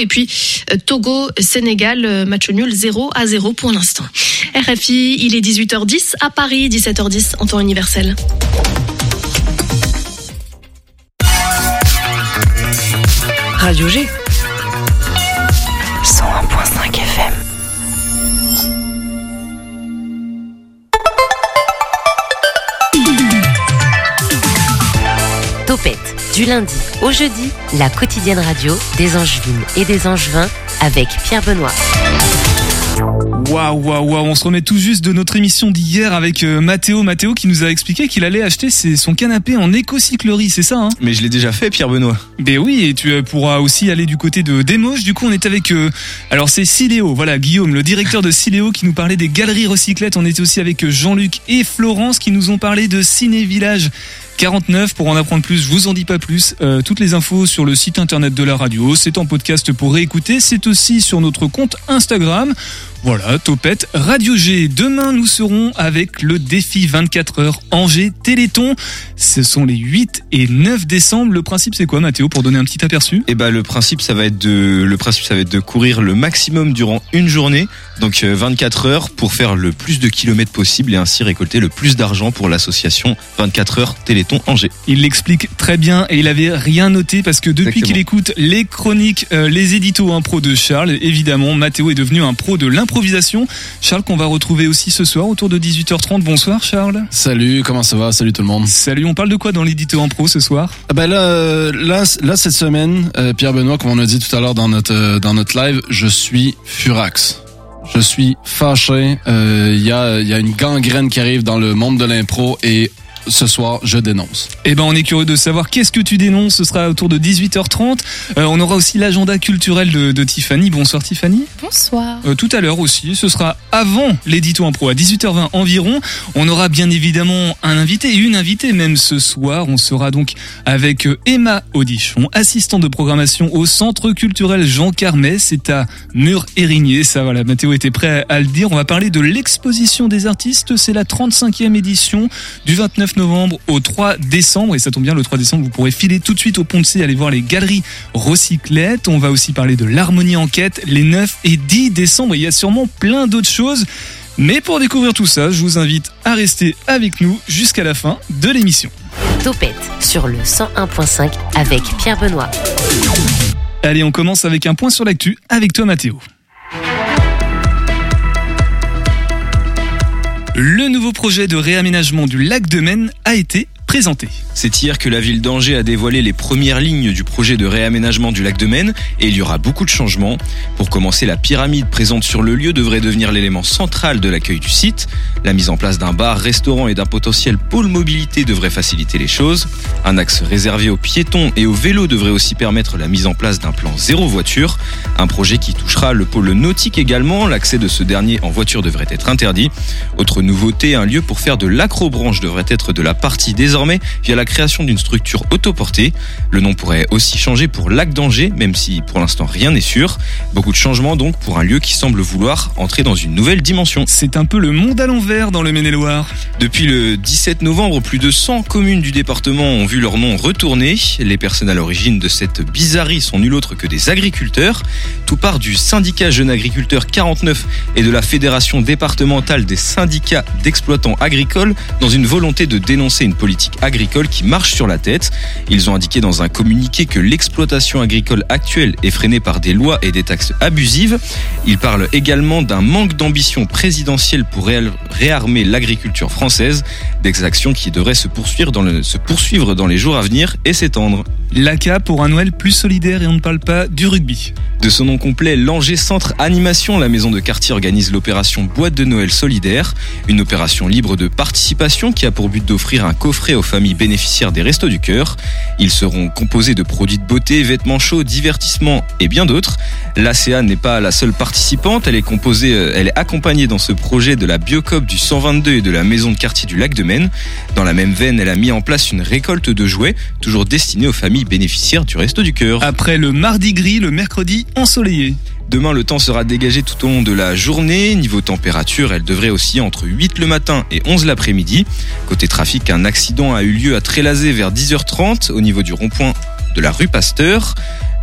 Et puis euh, Togo, Sénégal, euh, match nul 0 à 0 pour l'instant. RFI, il est 18h10 à Paris, 17h10 en temps universel. Radio G. du lundi au jeudi, la quotidienne radio des Angevines et des Angevins avec Pierre Benoît. Waouh, waouh, waouh, on se remet tout juste de notre émission d'hier avec euh, Mathéo. Mathéo qui nous a expliqué qu'il allait acheter ses- son canapé en écocyclerie, c'est ça hein? Mais je l'ai déjà fait, Pierre Benoît. Ben oui, et tu euh, pourras aussi aller du côté de Desmoges. Du coup, on est avec, euh, alors c'est Siléo, voilà, Guillaume, le directeur de Siléo qui nous parlait des galeries recyclettes. On était aussi avec Jean-Luc et Florence qui nous ont parlé de Ciné Village 49. Pour en apprendre plus, je vous en dis pas plus. Euh, toutes les infos sur le site internet de la radio. C'est en podcast pour réécouter. C'est aussi sur notre compte Instagram. Voilà, Topette, Radio G. Demain, nous serons avec le défi 24 heures Angers Téléthon. Ce sont les 8 et 9 décembre. Le principe, c'est quoi, Mathéo, pour donner un petit aperçu? Et bah le principe ça va être de le principe ça va être de courir le maximum durant une journée, donc euh, 24 heures pour faire le plus de kilomètres possible et ainsi récolter le plus d'argent pour l'association 24 heures Téléthon Angers. Il l'explique très bien et il avait rien noté parce que depuis qu'il écoute les chroniques, euh, les éditos impro de Charles, évidemment, Mathéo est devenu un pro de l'improvisation. Charles qu'on va retrouver aussi ce soir autour de 18h30. Bonsoir Charles. Salut, comment ça va? Salut tout le monde. Salut, on parle de quoi dans l'édito impro ce soir? Ah Ben là, euh, là, là cette semaine, euh, Pierre Benoît, comme on a dit tout à l'heure dans notre euh, dans notre live, je suis furax. Je suis fâché. Euh, Il y a il y a une gangrène qui arrive dans le monde de l'impro et ce soir, je dénonce. Eh ben, on est curieux de savoir qu'est-ce que tu dénonces. Ce sera autour de 18h30. Euh, on aura aussi l'agenda culturel de, de Tiffany. Bonsoir Tiffany. Bonsoir. Euh, tout à l'heure aussi. Ce sera avant l'édito impro à 18h20 environ. On aura bien évidemment un invité et une invitée même ce soir. On sera donc avec euh, Emma Audichon, assistante de programmation au Centre culturel Jean Carmet. C'est à Mur-Érigné. Ça voilà, Mathéo était prêt à le dire. On va parler de l'exposition des artistes. C'est la 35e édition du 29 novembre au 3 décembre. Et ça tombe bien, le 3 décembre, vous pourrez filer tout de suite au Pont de C, aller voir les galeries recyclettes. On va aussi parler de l'harmonie enquête les 9 et 10 décembre. Il y a sûrement plein d'autres choses. Mais pour découvrir tout ça, je vous invite à rester avec nous jusqu'à la fin de l'émission. Topette sur le 101.5 avec Pierre Benoît. Allez, on commence avec un point sur l'actu avec toi Mathéo. Le nouveau projet de réaménagement du lac de Maine a été C'est hier que la ville d'Angers a dévoilé les premières lignes du projet de réaménagement du lac de Maine et il y aura beaucoup de changements. Pour commencer, la pyramide présente sur le lieu devrait devenir l'élément central de l'accueil du site. La mise en place d'un bar, restaurant et d'un potentiel pôle mobilité devrait faciliter les choses. Un axe réservé aux piétons et aux vélos devrait aussi permettre la mise en place d'un plan zéro voiture. Un projet qui touchera le pôle nautique également. L'accès de ce dernier en voiture devrait être interdit. Autre nouveauté, un lieu pour faire de l'acrobranche devrait être de la partie désormais via la création d'une structure autoportée. Le nom pourrait aussi changer pour Lac d'Angers, même si pour l'instant rien n'est sûr. Beaucoup de changements donc pour un lieu qui semble vouloir entrer dans une nouvelle dimension. C'est un peu le monde à l'envers dans le Maine-et-Loire. Depuis le 17 novembre, plus de 100 communes du département ont vu leur nom retourner. Les personnes à l'origine de cette bizarrerie sont nul autre que des agriculteurs. Tout part du syndicat Jeunes Agriculteurs 49 et de la Fédération départementale des syndicats d'exploitants agricoles dans une volonté de dénoncer une politique agricole qui marche sur la tête. Ils ont indiqué dans un communiqué que l'exploitation agricole actuelle est freinée par des lois et des taxes abusives. Ils parlent également d'un manque d'ambition présidentielle pour réarmer l'agriculture française, des actions qui devraient se poursuivre dans, le- se poursuivre dans les jours à venir et s'étendre. L'ACA pour un Noël plus solidaire et on ne parle pas du rugby. De son nom complet, l'Angers Centre Animation, la maison de quartier organise l'opération Boîte de Noël solidaire, une opération libre de participation qui a pour but d'offrir un coffret aux familles bénéficiaires des Restos du Cœur. Ils seront composés de produits de beauté, vêtements chauds, divertissements et bien d'autres. L'ACA n'est pas la seule participante, elle est composée, euh, elle est accompagnée dans ce projet de la Biocop du 122 et de la maison de quartier du Lac de Maine. Dans la même veine, elle a mis en place une récolte de jouets, toujours destinée aux familles bénéficiaires du Resto du Cœur. Après le mardi gris, le mercredi ensoleillé. Demain, le temps sera dégagé tout au long de la journée. Niveau température, elle devrait aussi entre 8 le matin et 11 l'après-midi. Côté trafic, un accident a eu lieu à Trélazé vers 10h30 au niveau du rond-point de la rue Pasteur.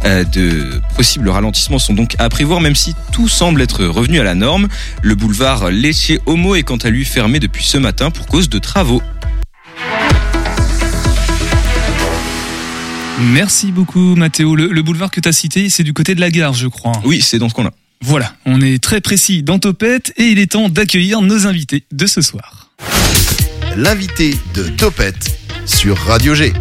Euh, de possibles ralentissements sont donc à prévoir, même si tout semble être revenu à la norme. Le boulevard Léchier Homo est quant à lui fermé depuis ce matin pour cause de travaux. Merci beaucoup Mathéo. Le, le boulevard que tu as cité, c'est du côté de la gare, je crois. Oui, c'est dans ce coin-là. Voilà, on est très précis dans Topette et il est temps d'accueillir nos invités de ce soir. L'invité de Topette sur Radio G.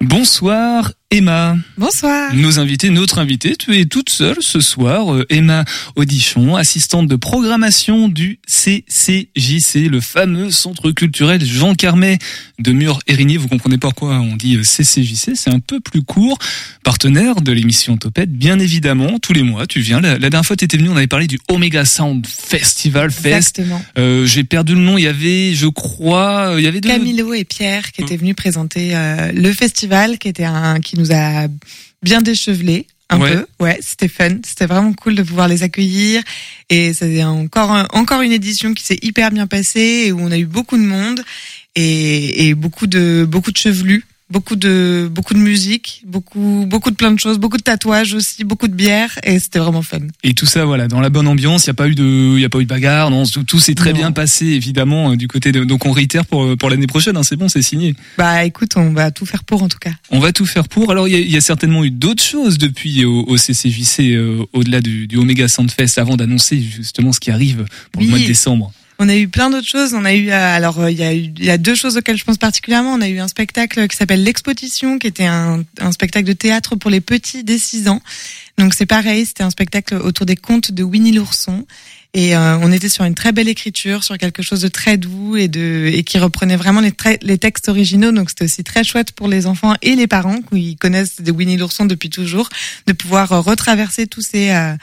Bonsoir Emma. Bonsoir. Nos invités, notre invitée, tu es toute seule ce soir, euh, Emma Audichon, assistante de programmation du CCJC, le fameux centre culturel Jean Carmet de Mur-Érigné. Vous comprenez pourquoi on dit euh, CCJC, c'est un peu plus court. Partenaire de l'émission Topette, bien évidemment, tous les mois, tu viens. La, la dernière fois, tu étais venu, on avait parlé du Omega Sound Festival Fest. Exactement. Euh, J'ai perdu le nom, il y avait, je crois, euh, il y avait deux... Camilo et Pierre qui étaient venus présenter euh, le festival, qui était un, qui nous a bien déchevelé un Ouais. peu. Ouais, c'était fun. C'était vraiment cool de pouvoir les accueillir. Et c'est encore un- encore une édition qui s'est hyper bien passée et où on a eu beaucoup de monde et, et beaucoup de beaucoup de chevelus. Beaucoup de beaucoup de musique, beaucoup beaucoup de plein de choses, beaucoup de tatouages aussi, beaucoup de bière et c'était vraiment fun. Et tout ça, voilà, dans la bonne ambiance. Il y a pas eu de, il y a pas eu de bagarre. Non, tout, tout s'est très Non. bien passé, évidemment, euh, du côté de. Donc on réitère pour pour l'année prochaine. Hein, c'est bon, c'est signé. Bah écoute, on va tout faire pour en tout cas. On va tout faire pour. Alors il y a, il y a certainement eu d'autres choses depuis au, au CCJC, euh, au-delà du, du Omega Soundfest, avant d'annoncer justement ce qui arrive pour le mois de décembre. On a eu plein d'autres choses. On a eu euh, alors euh, il y a eu il y a deux choses auxquelles je pense particulièrement. On a eu un spectacle qui s'appelle l'exposition, qui était un, un spectacle de théâtre pour les petits dès 6 ans. Donc c'est pareil, c'était un spectacle autour des contes de Winnie l'ourson. Et euh, on était sur une très belle écriture, sur quelque chose de très doux et de et qui reprenait vraiment les, les textes originaux. Donc c'était aussi très chouette pour les enfants et les parents qui connaissent de Winnie l'ourson depuis toujours, de pouvoir euh, retraverser tous ces euh,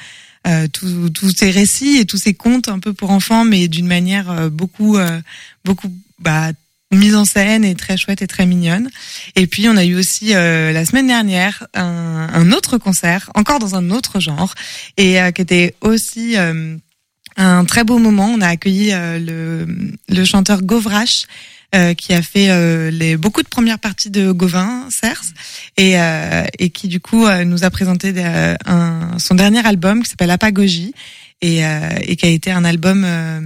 euh, tous, ces récits et tous ces contes un peu pour enfants, mais d'une manière euh, beaucoup, euh, beaucoup bah, mise en scène et très chouette et très mignonne. Et puis on a eu aussi euh, la semaine dernière un, un autre concert, encore dans un autre genre, et euh, qui était aussi euh, un très beau moment. On a accueilli le, le chanteur Govrache. Euh, qui a fait euh, les beaucoup de premières parties de Gauvin Cers et euh, et qui du coup euh, nous a présenté des- un, son dernier album qui s'appelle Apagogie et, euh, et qui a été un album. euh,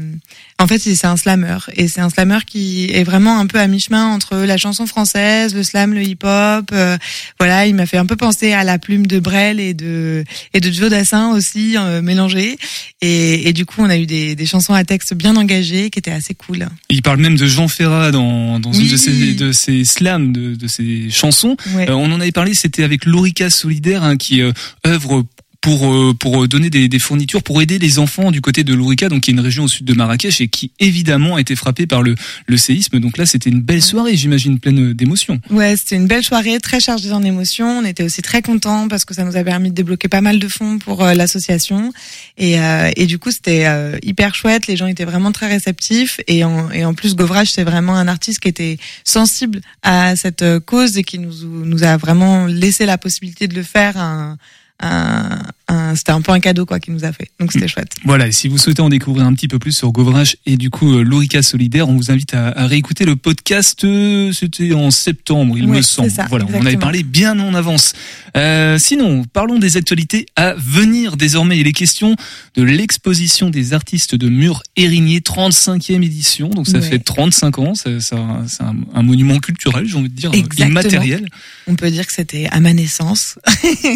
en fait, c'est un slammer et c'est un slammer qui est vraiment un peu à mi-chemin entre la chanson française, le slam, le hip-hop. euh, voilà, il m'a fait un peu penser à la plume de Brel et de et de Joe Dassin aussi euh, mélangés. Et, et du coup, on a eu des, des chansons à texte bien engagées qui étaient assez cool. Il parle même de Jean Ferrat dans, dans une de ses, de ses slams, de, de ses chansons. Ouais. Euh, on en avait parlé, c'était avec l'Orica Solidaire hein, qui euh, œuvre pour euh, pour donner des, des fournitures pour aider les enfants du côté de l'Orica, donc qui est une région au sud de Marrakech et qui évidemment a été frappée par le le séisme. Donc là, c'était une belle soirée, j'imagine, pleine d'émotions. Ouais, c'était une belle soirée, très chargée en émotions. On était aussi très contents parce que ça nous a permis de débloquer pas mal de fonds pour euh, l'association. Et, euh, et du coup, c'était euh, hyper chouette. Les gens étaient vraiment très réceptifs. Et en, et en plus, Govrage, c'est vraiment un artiste qui était sensible à cette euh, cause et qui nous, nous a vraiment laissé la possibilité de le faire. Un, un, un- c'était un peu un cadeau quoi qu'il nous a fait. Donc c'était chouette. Voilà, et si vous souhaitez en découvrir un petit peu plus sur Govrage et du coup euh, l'Orica Solidaire, on vous invite à, à réécouter le podcast. euh, C'était en septembre, il Ouais, me semble. ça, voilà, on avait parlé bien en avance. Euh, sinon, parlons des actualités à venir. Désormais, il est question de l'exposition des artistes de Mur Érigné, 35e édition. Donc ça Ouais. fait 35 ans. C'est un, un monument culturel, j'ai envie de dire, Exactement. immatériel. On peut dire que c'était à ma naissance.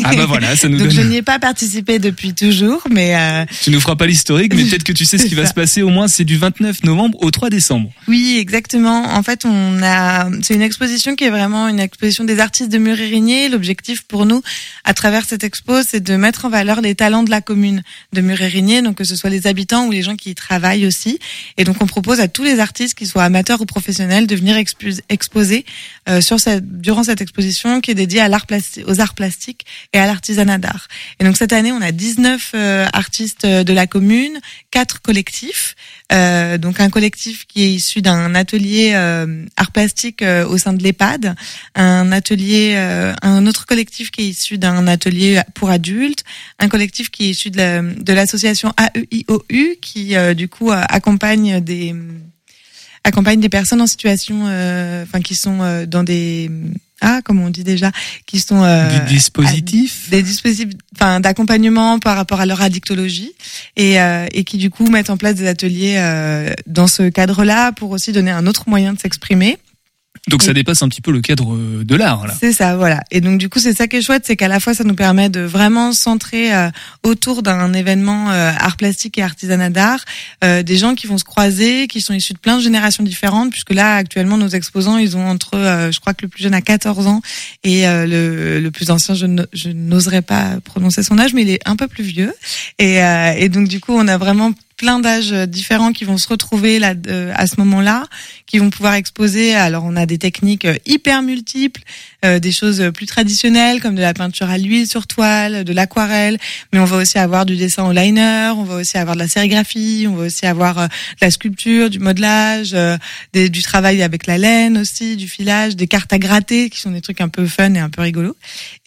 Ah bah voilà, ça nous Donc donne. je n'y ai pas participé depuis toujours, mais euh, Tu nous feras pas l'historique, mais peut-être que tu sais ce qui va se passer. Au moins, c'est du 29 novembre au 3 décembre. Oui, exactement. En fait, on a, c'est une exposition qui est vraiment une exposition des artistes de Mur-Érigné. L'objectif pour nous, à travers cette expo, c'est de mettre en valeur les talents de la commune de Mur-Érigné, donc que ce soit les habitants ou les gens qui y travaillent aussi. Et donc, on propose à tous les artistes, qu'ils soient amateurs ou professionnels, de venir exposer euh, sur cette, durant cette exposition qui est dédiée à l'art aux arts plastiques et à l'artisanat d'art. Et donc, cette année, on a 19 euh, artistes de la commune, quatre collectifs. Euh, donc un collectif qui est issu d'un atelier euh, art plastique euh, au sein de l'EHPAD, un atelier, euh, un autre collectif qui est issu d'un atelier pour adultes, un collectif qui est issu de la- de l'association AEIOU qui euh, du coup euh, accompagne des accompagne des personnes en situation, euh, enfin qui sont euh, dans des ah comment on dit déjà, qui sont euh, Des dispositifs des dispositifs enfin d'accompagnement par rapport à leur addictologie et, euh, et qui du coup mettent en place des ateliers euh, dans ce cadre-là pour aussi donner un autre moyen de s'exprimer. Donc ça dépasse un petit peu le cadre euh, de l'art là. C'est ça, voilà. Et donc du coup, c'est ça qui est chouette, c'est qu'à la fois ça nous permet de vraiment centrer euh, autour d'un événement euh, art plastique et artisanat d'art euh, des gens qui vont se croiser, qui sont issus de plein de générations différentes, puisque là actuellement nos exposants, ils ont entre, euh, je crois que le plus jeune a 14 ans et euh, le, le plus ancien, je n- je n'oserais pas prononcer son âge, mais il est un peu plus vieux. Et, euh, et donc du coup, on a vraiment plein d'âges différents qui vont se retrouver là euh, à ce moment-là, qui vont pouvoir exposer. Alors on a des techniques euh, hyper multiples, euh, des choses plus traditionnelles comme de la peinture à l'huile sur toile, de l'aquarelle, mais on va aussi avoir du dessin au liner, on va aussi avoir de la sérigraphie, on va aussi avoir euh, de la sculpture, du modelage, euh, des- du travail avec la laine aussi, du filage, des cartes à gratter qui sont des trucs un peu fun et un peu rigolos.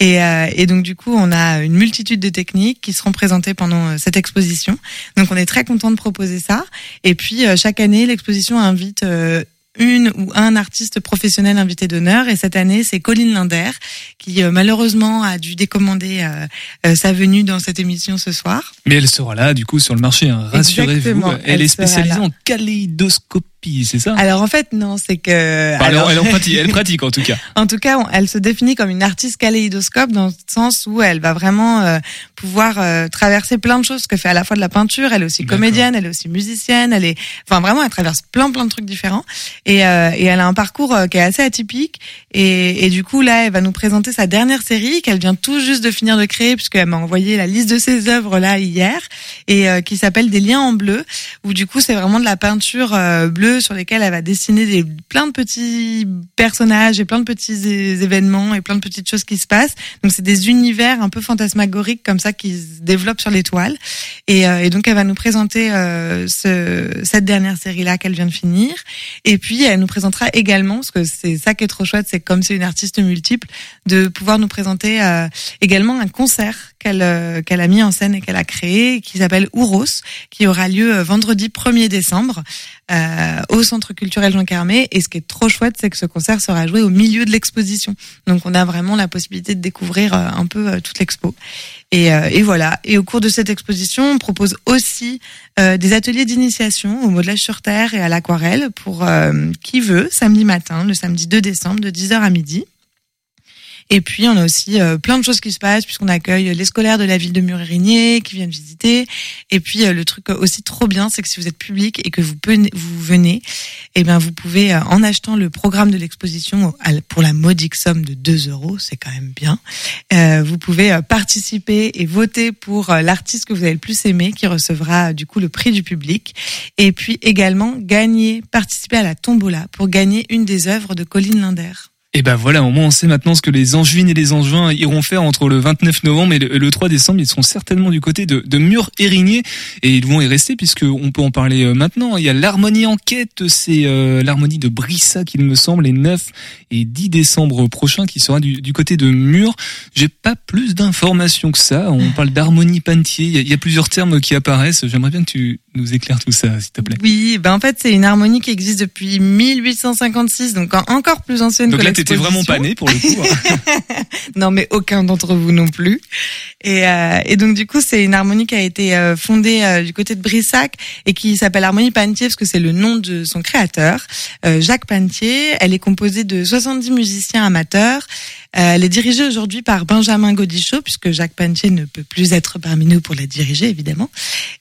Et, euh, et donc du coup on a une multitude de techniques qui seront présentées pendant euh, cette exposition. Donc on est très content de proposer ça. Et puis euh, chaque année l'exposition invite euh, une ou un artiste professionnel invité d'honneur. Et cette année, c'est Colline Linder qui euh, malheureusement a dû décommander euh, euh, sa venue dans cette émission ce soir. Mais elle sera là du coup sur le marché, hein, rassurez-vous. Elle, elle est spécialisée en kaléidoscopie, c'est ça? Alors en fait, non, c'est que... Enfin, elle- alors- elle, en pratique, elle pratique en tout cas. En tout cas, elle se définit comme une artiste kaléidoscope dans le sens où elle va vraiment euh, pouvoir euh, traverser plein de choses, ce que fait à la fois de la peinture, elle est aussi comédienne, elle est aussi musicienne, elle est, enfin vraiment, elle traverse plein plein de trucs différents. Et, euh, et elle a un parcours euh, qui est assez atypique. Et, et du coup là, elle va nous présenter sa dernière série qu'elle vient tout juste de finir de créer puisqu'elle m'a envoyé la liste de ses œuvres là hier et euh, qui s'appelle Des liens en bleu où du coup c'est vraiment de la peinture euh, sur lesquelles elle va dessiner des plein de petits personnages et plein de petits événements et plein de petites choses qui se passent. Donc c'est des univers un peu fantasmagoriques comme ça qui se développent sur les toiles. Et, euh, donc elle va nous présenter euh, ce, cette dernière série là qu'elle vient de finir. Et puis elle nous présentera également, parce que c'est ça qui est trop chouette, c'est comme c'est une artiste multiple, de pouvoir nous présenter euh, également un concert qu'elle euh, qu'elle a mis en scène et qu'elle a créé, qui s'appelle Ouros, qui aura lieu euh, vendredi 1er décembre euh, au Centre culturel Jean Carmé. Et ce qui est trop chouette, c'est que ce concert sera joué au milieu de l'exposition. Donc on a vraiment la possibilité de découvrir euh, un peu toute l'expo. Et, et voilà. Et au cours de cette exposition, on propose aussi des ateliers d'initiation au modelage sur terre et à l'aquarelle pour qui veut, samedi matin, le samedi 2 décembre, de 10h à midi. Et puis on a aussi euh, plein de choses qui se passent puisqu'on accueille les scolaires de la ville de Murérigné qui viennent visiter. Et puis euh, le truc aussi trop bien, c'est que si vous êtes public et que vous venez, vous eh bien vous pouvez euh, en achetant le programme de l'exposition pour la modique somme de 2 euros, c'est quand même bien. vous pouvez participer et voter pour l'artiste que vous avez le plus aimé qui recevra du coup le prix du public. Et puis également gagner, participer à la tombola pour gagner une des œuvres de Colline Linder. Et ben voilà, au moins on sait maintenant ce que les Angevines et les Angevins iront faire entre le 29 novembre et le, le 3 décembre. Ils seront certainement du côté de, de Mur-Érigné et ils vont y rester puisque on peut en parler euh, maintenant. Il y a l'harmonie en quête, c'est euh, l'harmonie de Brissac, il me semble, les 9 et 10 décembre prochains qui sera du, du côté de Mur. J'ai pas plus d'informations que ça. On parle d'harmonie pantier. Il y, a, il y a plusieurs termes qui apparaissent. J'aimerais bien que tu nous éclaires tout ça, s'il te plaît. Oui, ben en fait c'est une harmonie qui existe depuis 1856, donc en- encore plus ancienne Donc que là, t'étais vraiment l'exposition. pas né pour le coup. hein. Non, mais aucun d'entre vous non plus. Et, euh, et donc du coup, c'est une harmonie qui a été euh, fondée euh, du côté de Brissac et qui s'appelle Harmonie Pantier parce que c'est le nom de son créateur, euh, Jacques Pantier. Elle est composée de 70 musiciens amateurs. Euh, elle est dirigée aujourd'hui par Benjamin Godichaud puisque Jacques Pantier ne peut plus être parmi nous pour la diriger évidemment.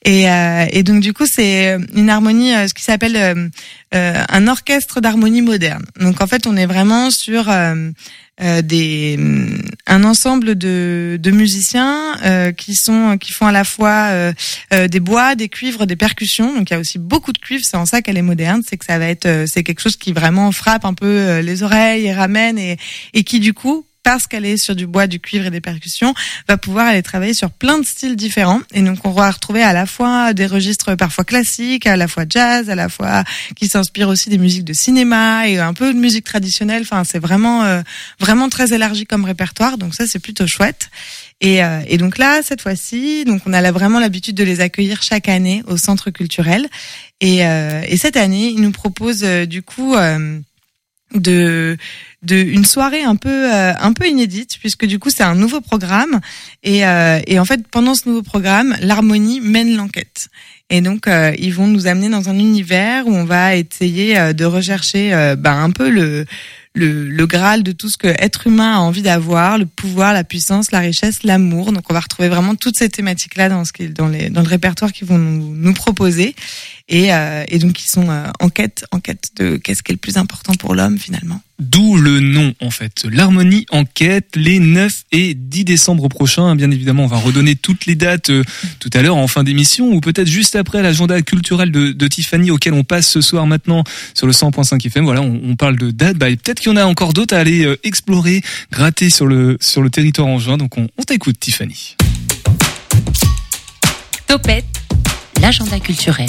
Et, euh, et donc du coup, c'est une harmonie, euh, ce qui s'appelle euh, euh, un orchestre d'harmonie moderne. Donc en fait, on est vraiment sur euh, euh, des un ensemble de, de musiciens euh, qui sont qui font à la fois euh, euh, des bois, des cuivres, des percussions. Donc il y a aussi beaucoup de cuivres. C'est en ça qu'elle est moderne, c'est que ça va être euh, c'est quelque chose qui vraiment frappe un peu euh, les oreilles et ramène et et qui du coup parce qu'elle est sur du bois, du cuivre et des percussions, va pouvoir aller travailler sur plein de styles différents. Et donc, on va retrouver à la fois des registres parfois classiques, à la fois jazz, à la fois qui s'inspirent aussi des musiques de cinéma et un peu de musique traditionnelle. Enfin, c'est vraiment, euh, vraiment très élargi comme répertoire. Donc ça, c'est plutôt chouette. Et, euh, et donc là, cette fois-ci, donc on a vraiment l'habitude de les accueillir chaque année au centre culturel. Et, euh, et cette année, ils nous proposent euh, du coup euh, de de une soirée un peu euh, un peu inédite puisque du coup c'est un nouveau programme et, euh, et en fait pendant ce nouveau programme l'harmonie mène l'enquête et donc euh, ils vont nous amener dans un univers où on va essayer euh, de rechercher ben, un peu le le, le Graal de tout ce que être humain a envie d'avoir, le pouvoir, la puissance, la richesse, l'amour. Donc on va retrouver vraiment toutes ces thématiques-là dans, ce qui, dans, les, dans le répertoire qu'ils vont nous, nous proposer. Et, euh, et donc ils sont euh, en quête, en quête de qu'est-ce qui est le plus important pour l'homme finalement. D'où le nom en fait. L'harmonie en quête les 9 et 10 décembre prochains. Bien évidemment, on va redonner toutes les dates euh, tout à l'heure en fin d'émission ou peut-être juste après l'agenda culturel de, de, Tiffany auquel on passe ce soir maintenant sur le 100.5 FM. Voilà, on, on, parle de dates. Bah, peut-être qu'il y en a encore d'autres à aller euh, explorer, gratter sur le, sur le territoire en juin. Donc on, on t'écoute Tiffany. Topette, l'agenda culturel.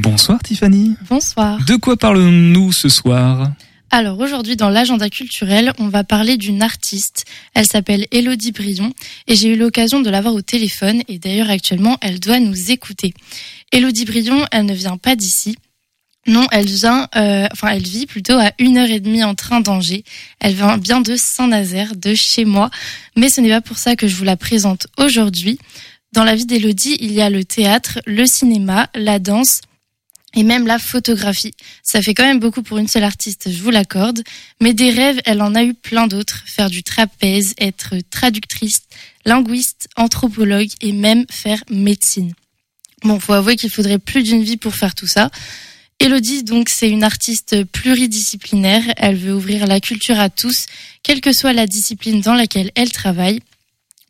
Bonsoir Tiffany. Bonsoir. De quoi parlons-nous ce soir alors aujourd'hui dans l'agenda culturel, on va parler d'une artiste. Elle s'appelle Elodie Brion et j'ai eu l'occasion de la voir au téléphone et d'ailleurs actuellement elle doit nous écouter. Elodie Brion, elle ne vient pas d'ici. Non, elle vient, euh, enfin elle vit plutôt à une heure et demie en train d'Angers. Elle vient bien de Saint-Nazaire, de chez moi, mais ce n'est pas pour ça que je vous la présente aujourd'hui. Dans la vie d'Elodie, il y a le théâtre, le cinéma, la danse, et même la photographie. Ça fait quand même beaucoup pour une seule artiste, je vous l'accorde, mais des rêves, elle en a eu plein d'autres. Faire du trapèze, être traductrice, linguiste, anthropologue et même faire médecine. Bon, faut avouer qu'il faudrait plus d'une vie pour faire tout ça. Elodie, donc, c'est une artiste pluridisciplinaire. Elle veut ouvrir la culture à tous, quelle que soit la discipline dans laquelle elle travaille.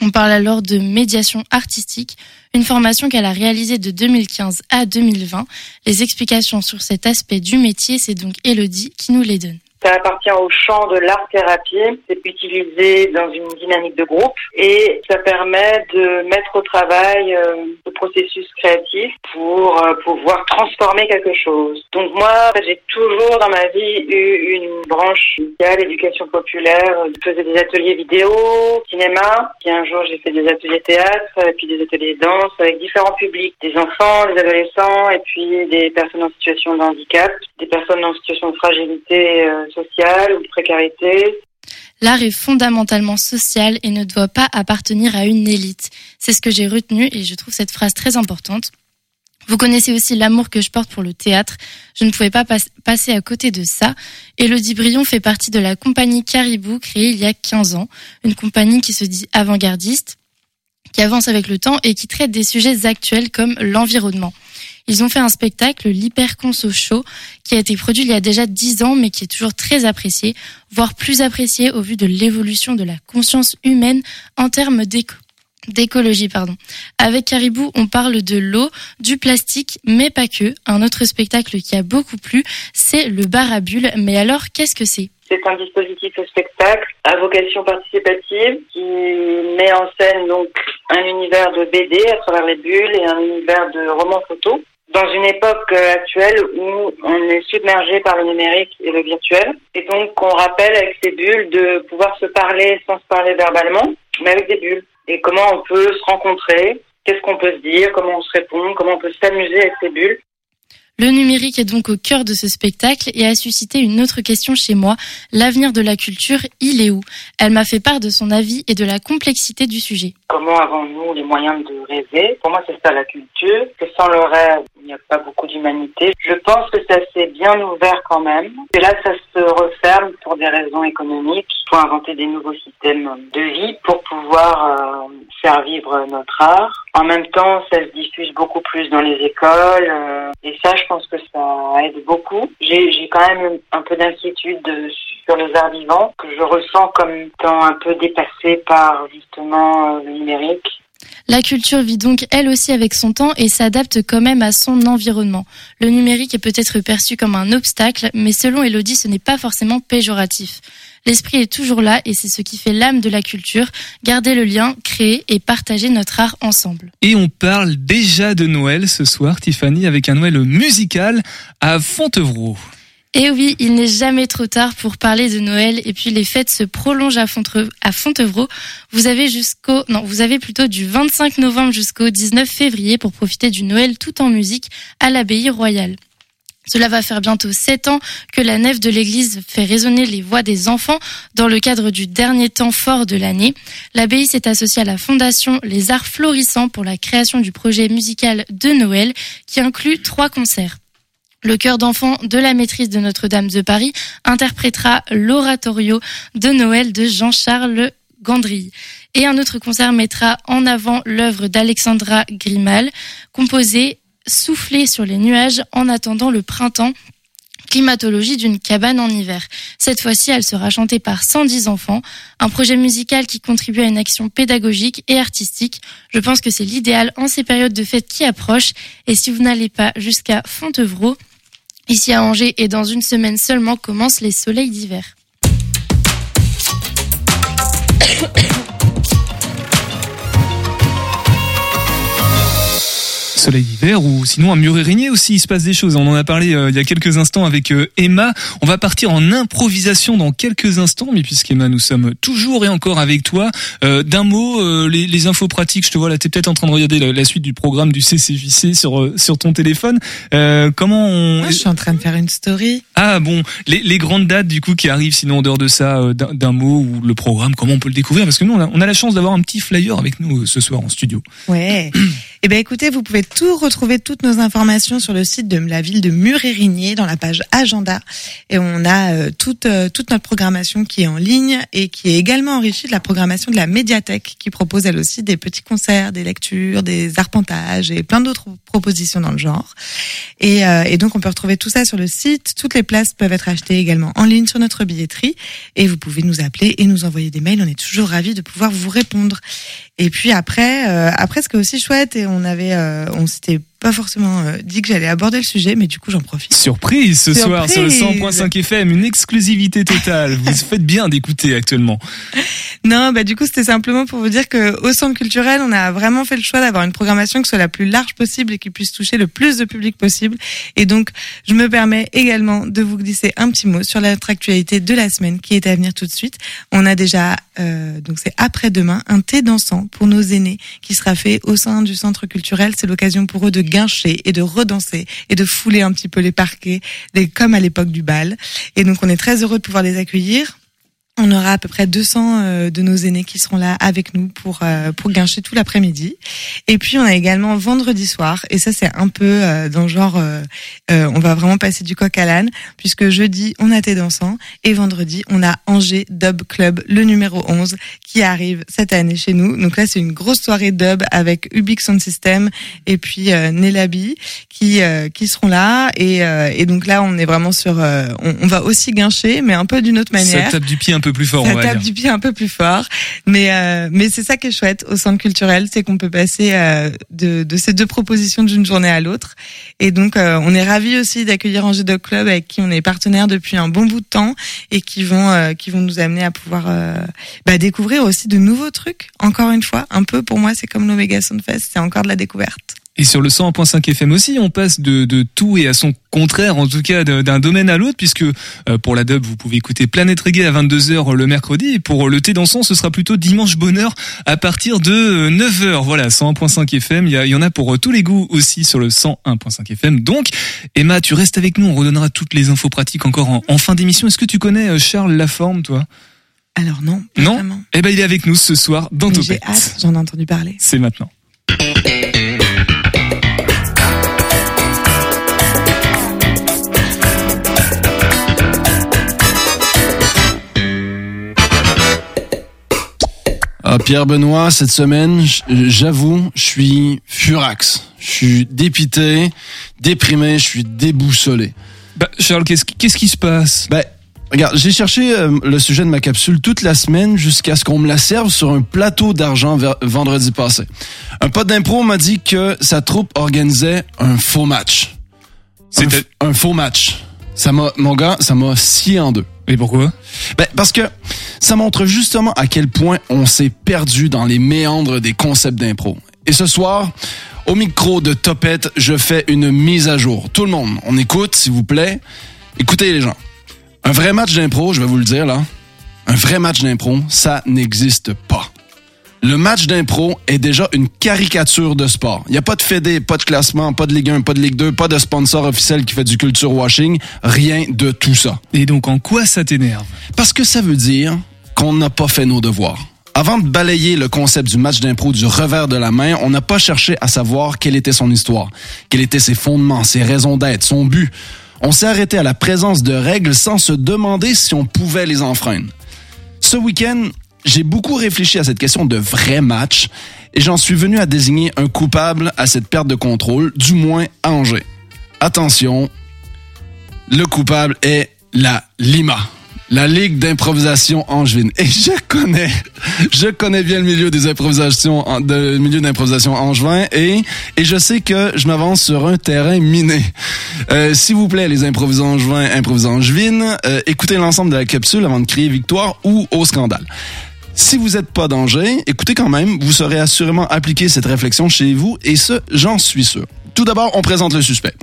On parle alors de médiation artistique, une formation qu'elle a réalisée de 2015 à 2020. Les explications sur cet aspect du métier, c'est donc Elodie qui nous les donne. Ça appartient au champ de l'art-thérapie. C'est utilisé dans une dynamique de groupe et ça permet de mettre au travail euh, le processus créatif pour euh, pouvoir transformer quelque chose. Donc moi, j'ai toujours dans ma vie eu une branche musicale, éducation populaire. Je faisais des ateliers vidéo, cinéma. Puis un jour, j'ai fait des ateliers théâtre, et puis des ateliers danse avec différents publics, des enfants, des adolescents, et puis des personnes en situation de handicap, des personnes en situation de fragilité euh, sociale ou de précarité. L'art est fondamentalement social et ne doit pas appartenir à une élite. C'est ce que j'ai retenu et je trouve cette phrase très importante. Vous connaissez aussi l'amour que je porte pour le théâtre. Je ne pouvais pas pas passer à côté de ça. Elodie Brion fait partie de la compagnie Caribou, créée il y a 15 ans. Une compagnie qui se dit avant-gardiste, qui avance avec le temps et qui traite des sujets actuels comme l'environnement. Ils ont fait un spectacle, l'Hyperconso Show, qui a été produit il y a déjà dix ans, mais qui est toujours très apprécié, voire plus apprécié au vu de l'évolution de la conscience humaine en termes d'éco d'écologie, pardon. Avec Caribou, on parle de l'eau, du plastique, mais pas que. Un autre spectacle qui a beaucoup plu, c'est le bar à bulles. Mais alors, qu'est-ce que c'est? C'est un dispositif de spectacle à vocation participative qui met en scène donc un univers de BD à travers les bulles et un univers de romans photo dans une époque actuelle où on est submergé par le numérique et le virtuel. Et donc, on rappelle avec ces bulles de pouvoir se parler sans se parler verbalement, mais avec des bulles. Et comment on peut se rencontrer, qu'est-ce qu'on peut se dire, comment on se répond, comment on peut s'amuser avec ces bulles. Le numérique est donc au cœur de ce spectacle et a suscité une autre question chez moi. L'avenir de la culture, il est où? Elle m'a fait part de son avis et de la complexité du sujet. Comment avons-nous les moyens de rêver? Pour moi, c'est ça la culture. Que sans le rêve, il n'y a pas beaucoup d'humanité. Je pense que ça s'est bien ouvert quand même. Et là, ça se referme pour des raisons économiques. Il faut inventer des nouveaux systèmes de vie pour pouvoir euh, faire vivre notre art. En même temps, ça se diffuse beaucoup plus dans les écoles. Euh, et ça, je pense que ça aide beaucoup. J'ai quand même un peu d'inquiétude sur les arts vivants que je ressens comme étant un peu dépassé par justement le numérique. La culture vit donc elle aussi avec son temps et s'adapte quand même à son environnement. Le numérique est peut-être perçu comme un obstacle, mais selon Elodie, ce n'est pas forcément péjoratif. L'esprit est toujours là et c'est ce qui fait l'âme de la culture, garder le lien, créer et partager notre art ensemble. Et on parle déjà de Noël ce soir, Tiffany, avec un Noël musical à Fontevraud. Et oui, il n'est jamais trop tard pour parler de Noël et puis les fêtes se prolongent à Fontevraud. Vous avez jusqu'au non, vous avez plutôt du 25 novembre jusqu'au 19 février pour profiter du Noël tout en musique à l'abbaye royale. Cela va faire bientôt sept ans que la nef de l'église fait résonner les voix des enfants dans le cadre du dernier temps fort de l'année. L'abbaye s'est associée à la fondation Les Arts Florissants pour la création du projet musical de Noël qui inclut trois concerts. Le chœur d'enfants de la maîtrise de Notre-Dame de Paris interprétera l'oratorio de Noël de Jean-Charles Gandry. Et un autre concert mettra en avant l'œuvre d'Alexandra Grimal, composée Souffler sur les nuages en attendant le printemps. Climatologie d'une cabane en hiver. Cette fois-ci, elle sera chantée par 110 enfants, un projet musical qui contribue à une action pédagogique et artistique. Je pense que c'est l'idéal en ces périodes de fête qui approchent. Et si vous n'allez pas jusqu'à Fontevraud, ici à Angers et dans une semaine seulement commencent les soleils d'hiver. Soleil d'hiver ou sinon un muret régné aussi, il se passe des choses. On en a parlé euh, il y a quelques instants avec euh, Emma. On va partir en improvisation dans quelques instants, mais puisqu'Emma, nous sommes toujours et encore avec toi. Euh, D'un mot, euh, les, les infos pratiques, je te vois là, t'es peut-être en train de regarder la, la suite du programme du CCJC sur sur ton téléphone. Euh, comment on... Moi, je suis en train de faire une story. Ah bon, les, les grandes dates du coup qui arrivent, sinon en dehors de ça, d'un mot ou le programme, comment on peut le découvrir? Parce que nous, on a, on a la chance d'avoir un petit flyer avec nous ce soir en studio. Ouais. Eh ben écoutez, vous pouvez tout retrouver toutes nos informations sur le site de la ville de Murérigné dans la page agenda et on a euh, toute euh, toute notre programmation qui est en ligne et qui est également enrichie de la programmation de la médiathèque qui propose elle aussi des petits concerts, des lectures, des arpentages et plein d'autres propositions dans le genre. Et, euh, et donc on peut retrouver tout ça sur le site. Toutes les places peuvent être achetées également en ligne sur notre billetterie et vous pouvez nous appeler et nous envoyer des mails. On est toujours ravis de pouvoir vous répondre. Et puis après, euh, après ce qui est aussi chouette et on avait, euh, on s'était pas forcément euh, dit que j'allais aborder le sujet, mais du coup j'en profite. Surprise ce soir sur le Surprise. 100.5 FM, une exclusivité totale. Vous faites bien d'écouter actuellement. Non, bah du coup c'était simplement pour vous dire que au centre culturel, on a vraiment fait le choix d'avoir une programmation qui soit la plus large possible et qui puisse toucher le plus de public possible. Et donc je me permets également de vous glisser un petit mot sur notre actualité de la semaine qui est à venir tout de suite. On a déjà euh, donc c'est après-demain un thé dansant pour nos aînés qui sera fait au sein du centre culturel. C'est l'occasion pour eux de guincher et de redanser et de fouler un petit peu les parquets, comme à l'époque du bal. Et donc on est très heureux de pouvoir les accueillir. On aura à peu près 200 euh, de nos aînés qui seront là avec nous pour euh, pour guincher tout l'après-midi. Et puis on a également vendredi soir et ça c'est un peu euh, dans le genre on va vraiment passer du coq à l'âne puisque jeudi on a thé dansant et vendredi on a Angers Dub Club le numéro 11 qui arrive cette année chez nous. Donc là c'est une grosse soirée dub avec Ubix Sound System et puis Nelabi qui qui seront là et et donc là on est vraiment sur on, on va aussi guincher mais un peu d'une autre manière Ça tape du pied un peu plus fort, ça on va tape dire. du pied un peu plus fort. Mais euh, mais c'est ça qui est chouette au centre culturel, c'est qu'on peut passer euh, de, de ces deux propositions d'une journée à l'autre. Et donc euh, on est ravis aussi d'accueillir Angers Dog Club avec qui on est partenaire depuis un bon bout de temps et qui vont euh, qui vont nous amener à pouvoir euh, bah, découvrir aussi de nouveaux trucs. Encore une fois, un peu pour moi c'est comme l'Omega Soundfest, c'est encore de la découverte. Et sur le 100.5 FM aussi, on passe de, de tout et à son contraire, en tout cas d'un domaine à l'autre, puisque euh, pour la dub, vous pouvez écouter Planète Reggae à 22h le mercredi, et pour le thé dansant, ce sera plutôt dimanche bonheur à partir de 9h. Voilà, 101.5 FM, il y, y en a pour euh, tous les goûts aussi sur le 101.5 FM. Donc, Emma, tu restes avec nous, on redonnera toutes les infos pratiques encore en, en fin d'émission. Est-ce que tu connais euh, Charles Laforme, toi? Alors non, Non? vraiment. Eh ben, il est avec nous ce soir dans Mais J'ai Topette. hâte, j'en ai entendu parler. C'est maintenant. Ah, Pierre Benoît, cette semaine, j'avoue, je suis furax. Je suis dépité, déprimé, je suis déboussolé. Bah, Charles, qu'est-ce qui- qu'est-ce qui se passe? Ben, regarde, j'ai cherché euh, le sujet de ma capsule toute la semaine jusqu'à ce qu'on me la serve sur un plateau d'argent vendredi passé. Un pote d'impro m'a dit que sa troupe organisait un faux match. Un, C'était- f- un faux match. Ça m'a, mon gars, ça m'a scié en deux. Et pourquoi? Ben, parce que ça montre justement à quel point on s'est perdu dans les méandres des concepts d'impro. Et ce soir, au micro de Topette, je fais une mise à jour. Tout le monde, on écoute, s'il vous plaît. Écoutez les gens, un vrai match d'impro, je vais vous le dire là, un vrai match d'impro, ça n'existe pas. Le match d'impro est déjà une caricature de sport. Il n'y a pas de fédé, pas de classement, pas de Ligue 1, pas de Ligue 2, pas de sponsor officiel qui fait du culture washing, rien de tout ça. Et donc en quoi ça t'énerve? Parce que ça veut dire qu'on n'a pas fait nos devoirs. Avant de balayer le concept du match d'impro du revers de la main, on n'a pas cherché à savoir quelle était son histoire, quels étaient ses fondements, ses raisons d'être, son but. On s'est arrêté à la présence de règles sans se demander si on pouvait les enfreindre. Ce week-end, j'ai beaucoup réfléchi à cette question de vrai match et j'en suis venu à désigner un coupable à cette perte de contrôle, du moins à Angers. Attention, le coupable est la Lima. La Ligue d'improvisation angevine. Et je connais, je connais bien le milieu des improvisations, le milieu d'improvisation angevin et, et je sais que je m'avance sur un terrain miné. Euh, S'il vous plaît, les improvisants angevins, improvisants angevines, euh, écoutez l'ensemble de la capsule avant de crier victoire ou au scandale. Si vous n'êtes pas danger, écoutez quand même, vous saurez assurément appliquer cette réflexion chez vous et ce, j'en suis sûr. Tout d'abord, on présente le suspect.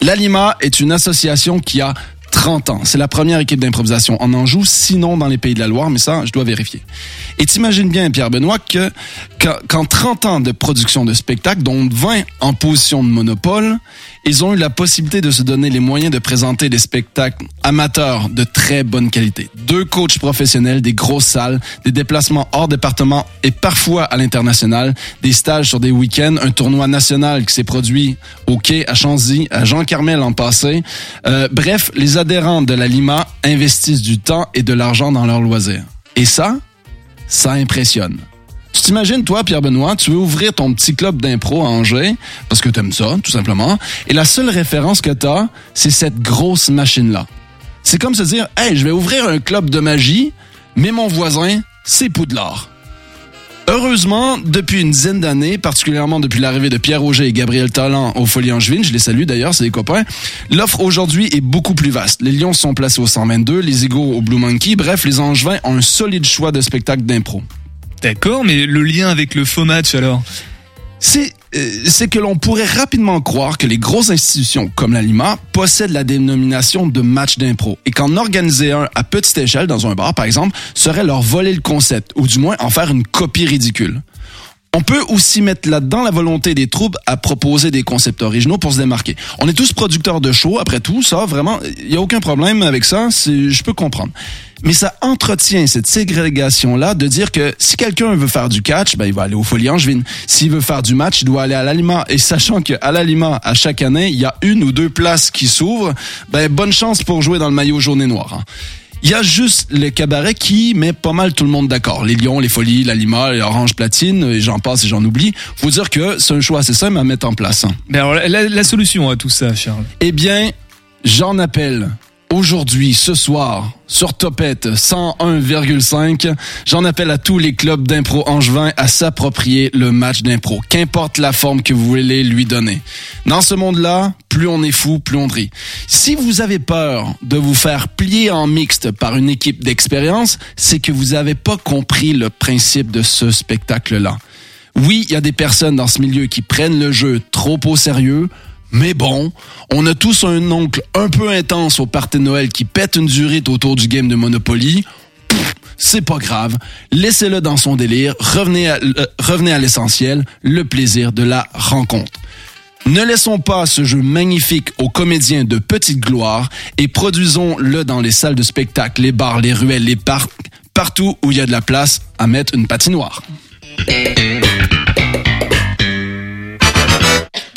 L'Alima est une association qui a 30 ans. C'est la première équipe d'improvisation en Anjou, sinon dans les Pays de la Loire, mais ça, je dois vérifier. Et t'imagines bien, Pierre-Benoît, que qu'en- qu'en 30 ans de production de spectacles, dont 20 en position de monopole, ils ont eu la possibilité de se donner les moyens de présenter des spectacles amateurs de très bonne qualité. Deux coachs professionnels, des grosses salles, des déplacements hors département et parfois à l'international, des stages sur des week-ends, un tournoi national qui s'est produit au quai à Chanzy, à Jean Carmel en passé. Euh, bref, les adhérents de la Lima investissent du temps et de l'argent dans leurs loisirs. Et ça, ça impressionne. T'imagines, toi, Pierre-Benoît, tu veux ouvrir ton petit club d'impro à Angers, parce que t'aimes ça, tout simplement, et la seule référence que t'as, c'est cette grosse machine-là. C'est comme se dire, hey, je vais ouvrir un club de magie, mais mon voisin, c'est Poudlard. Heureusement, depuis une dizaine d'années, particulièrement depuis l'arrivée de Pierre Auger et Gabriel Talent aux Folies Angevines, je les salue d'ailleurs, c'est des copains, l'offre aujourd'hui est beaucoup plus vaste. Les Lions sont placés au 122, les Eagles au Blue Monkey, bref, les Angevins ont un solide choix de spectacles d'impro. D'accord, mais le lien avec le faux match alors c'est euh, c'est que l'on pourrait rapidement croire que les grosses institutions comme la Lima possèdent la dénomination de match d'impro et qu'en organiser un à petite échelle dans un bar par exemple serait leur voler le concept ou du moins en faire une copie ridicule. On peut aussi mettre là-dedans la volonté des troupes à proposer des concepts originaux pour se démarquer. On est tous producteurs de shows, après tout, ça, vraiment, il y a aucun problème avec ça, je peux comprendre. Mais ça entretient cette ségrégation-là de dire que si quelqu'un veut faire du catch, ben, il va aller au Folie Angevine. S'il veut faire du match, il doit aller à l'Alima. Et sachant qu'à l'Alima, à chaque année, il y a une ou deux places qui s'ouvrent, ben, bonne chance pour jouer dans le maillot jaune et noir. hein. Il y a juste le cabaret qui met pas mal tout le monde d'accord. Les Lions, les Folies, la Lima, les Orange Platine, et j'en passe et j'en oublie. Faut dire que c'est un choix assez simple à mettre en place. hein. Mais alors, la, la- la solution à tout ça, Charles? Eh bien, j'en appelle aujourd'hui, ce soir, sur Topette 101,5. J'en appelle à tous les clubs d'impro angevin à s'approprier le match d'impro, qu'importe la forme que vous voulez lui donner. Dans ce monde-là, plus on est fou, plus on rit. Si vous avez peur de vous faire plier en mixte par une équipe d'expérience, c'est que vous n'avez pas compris le principe de ce spectacle-là. Oui, il y a des personnes dans ce milieu qui prennent le jeu trop au sérieux, mais bon, on a tous un oncle un peu intense au party Noël qui pète une durite autour du game de Monopoly. C'est pas grave, laissez-le dans son délire, revenez à, euh, revenez à l'essentiel, le plaisir de la rencontre. Ne laissons pas ce jeu magnifique aux comédiens de petite gloire et produisons-le dans les salles de spectacle, les bars, les ruelles, les parcs, partout où il y a de la place à mettre une patinoire.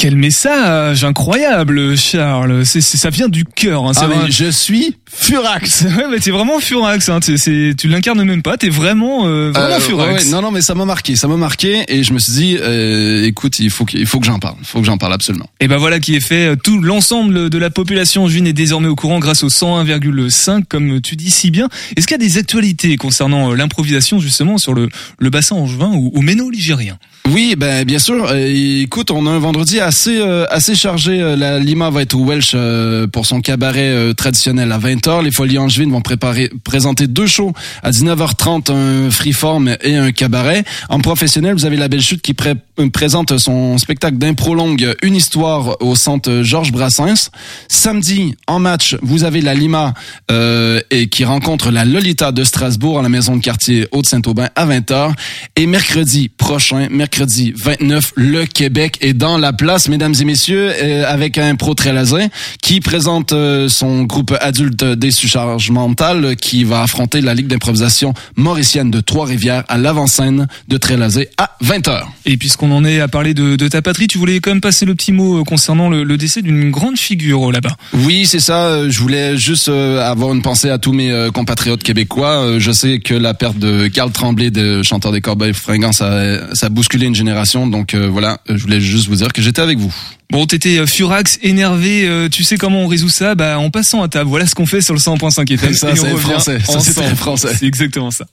Quel message incroyable, Charles. C'est, c'est- ça vient du cœur. Hein. C'est Ah, vrai- je suis furax. Vrai, mais t'es vraiment furax. Hein. T'es- c'est- tu l'incarnes même pas. T'es vraiment, euh, vraiment Euh, furax. ouais, ouais, non, non, mais ça m'a marqué, ça m'a marqué, et je me suis dit, euh, écoute, il faut que, il faut que j'en parle, il faut que j'en parle absolument. Et ben voilà qui est fait. Tout l'ensemble de la population juine est désormais au courant grâce au 101,5, comme tu dis si bien. Est-ce qu'il y a des actualités concernant euh, l'improvisation justement sur le, le bassin angevin ou, ou méno-ligérien Oui, ben bien sûr. Euh, écoute, on a un vendredi assez euh, assez chargé. Euh, La Lima va être au Welsh euh, pour son cabaret euh, traditionnel à 20h 20h, les Folies Angevines vont préparer, présenter deux shows à 19h30, un freeform et un cabaret. En professionnel, vous avez la Belle Chute qui pré- euh, présente son spectacle d'impro longue Une histoire au centre Georges Brassens. Samedi, en match, vous avez la Lima euh, et qui rencontre la Lolita de Strasbourg à la maison de quartier Haute-Saint-Aubin à 20h. Et mercredi prochain, mercredi 29, le Québec est dans la place, mesdames et messieurs, euh, avec un pro Trélazin qui présente euh, son groupe adulte des surcharges mentales qui va affronter la Ligue d'improvisation mauricienne de Trois-Rivières à l'avant-scène de Trélazé à 20h. Et puisqu'on en est à parler de, de ta patrie, tu voulais quand même passer le petit mot euh, concernant le, le décès d'une grande figure euh, là-bas. Oui, c'est ça. Euh, Je voulais juste euh, avoir une pensée à tous mes compatriotes québécois. Je sais que la perte de Carl Tremblay, de chanteur des Corbeils Fringants, ça, ça a bousculé une génération. Donc euh, voilà, je voulais juste vous dire que j'étais avec vous. Bon, t'étais furax, énervé, tu sais comment on résout ça? Bah en passant à table, voilà ce qu'on fait sur le 100.5 FM. Ça, c'est français. Ça, c'est français. C'est exactement ça.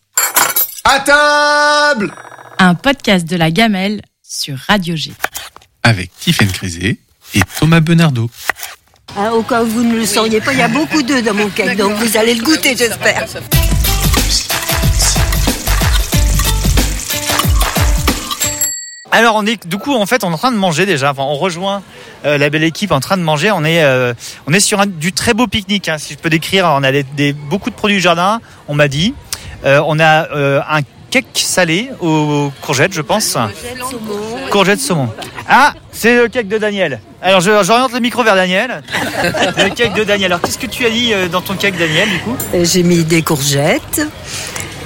À table Un podcast de la gamelle sur Radio G. avec Tiffaine Crisé et Thomas Benardo. Hein, au cas où vous ne le sauriez pas, il y a beaucoup d'œufs dans mon cake, donc vous allez le goûter, j'espère. Alors on est du coup en fait on est en train de manger déjà. Enfin, on rejoint euh, la belle équipe en train de manger. On est euh, on est sur un, du très beau pique-nique. hein, si je peux décrire, on a des, des- beaucoup de produits du jardin. On m'a dit. Euh, on a euh, un cake salé aux courgettes, je pense. Courgettes saumon. Ah, c'est le cake de Daniel. Alors j'oriente le micro vers Daniel. le cake de Daniel. Alors qu'est-ce que tu as dit euh, dans ton cake Daniel du coup? J'ai mis des courgettes,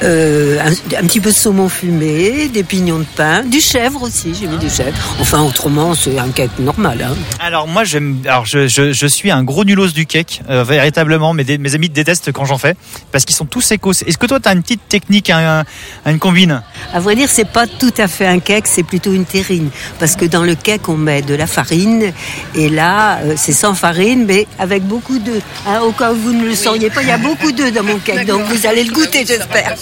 euh, un, un petit peu de saumon fumé, des pignons de pain, du chèvre aussi, j'ai mis du chèvre. Enfin, autrement, c'est un cake normal. Hein. Alors moi j'aime alors je, je, je suis un gros nulos du cake euh, véritablement mes, mes amis détestent quand j'en fais parce qu'ils sont tous écos. Est-ce que toi tu as une petite technique un, un- une combine? À vrai dire, c'est pas tout à fait un cake, c'est plutôt une terrine. Parce que dans le cake, on met de la farine. Et là, euh, c'est sans farine, mais avec beaucoup d'œufs. Hein, au cas où vous ne le sauriez pas, il y a beaucoup d'œufs dans mon cake, donc vous allez le goûter, j'espère.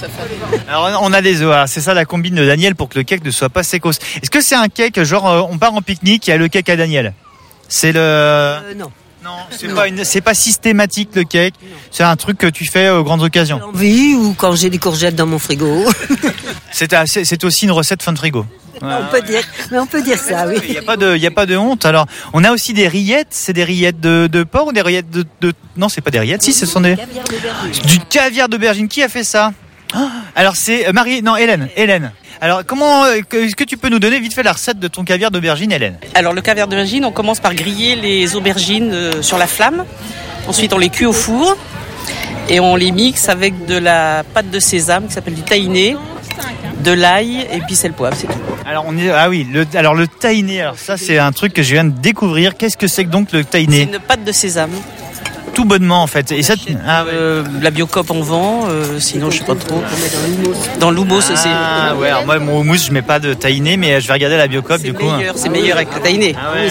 Alors on a des voilà, c'est ça la combine de Daniel pour que le cake ne soit pas sécos. Est-ce que c'est un cake genre euh, on part en pique-nique, il y a le cake à Daniel? C'est le Euh, non. non, c'est pas une pas systématique le cake, c'est un truc que tu fais aux grandes occasions. Envie ou quand j'ai des courgettes dans mon frigo. C'est assez- c'est aussi une recette fin de frigo. on peut dire, mais on peut dire ça, oui. Il n'y a pas de, il y a pas de honte. Alors, on a aussi des rillettes. C'est des rillettes de, de porc ou des rillettes de, de... non, c'est pas des rillettes. Si, ce sont des du caviar d'aubergine. Qui a fait ça? Alors c'est euh, Marie, non Hélène, Hélène. Alors comment, euh, est-ce que tu peux nous donner vite fait la recette de ton caviar d'aubergine, Hélène? Alors le caviar d'aubergine, on commence par griller les aubergines euh, sur la flamme. Ensuite, on les cuit au four et on les mixe avec de la pâte de sésame qui s'appelle du tahiné, de l'ail et puis c'est le poivre, c'est tout. Alors on est, ah oui, le, alors le tahiné. Alors ça c'est un truc que je viens de découvrir. Qu'est-ce que c'est que donc le C'est tahiné une pâte de sésame. Tout bonnement en fait. Et ça, ah ouais. Euh, la biocop on vend, euh, sinon je sais pas trop. Dans l'houmous, c'est Ah ouais, alors moi mon houmous je mets pas de tahiné, mais je vais regarder la biocop c'est du coup. meilleur, c'est meilleur avec le tahiné. Ah ouais.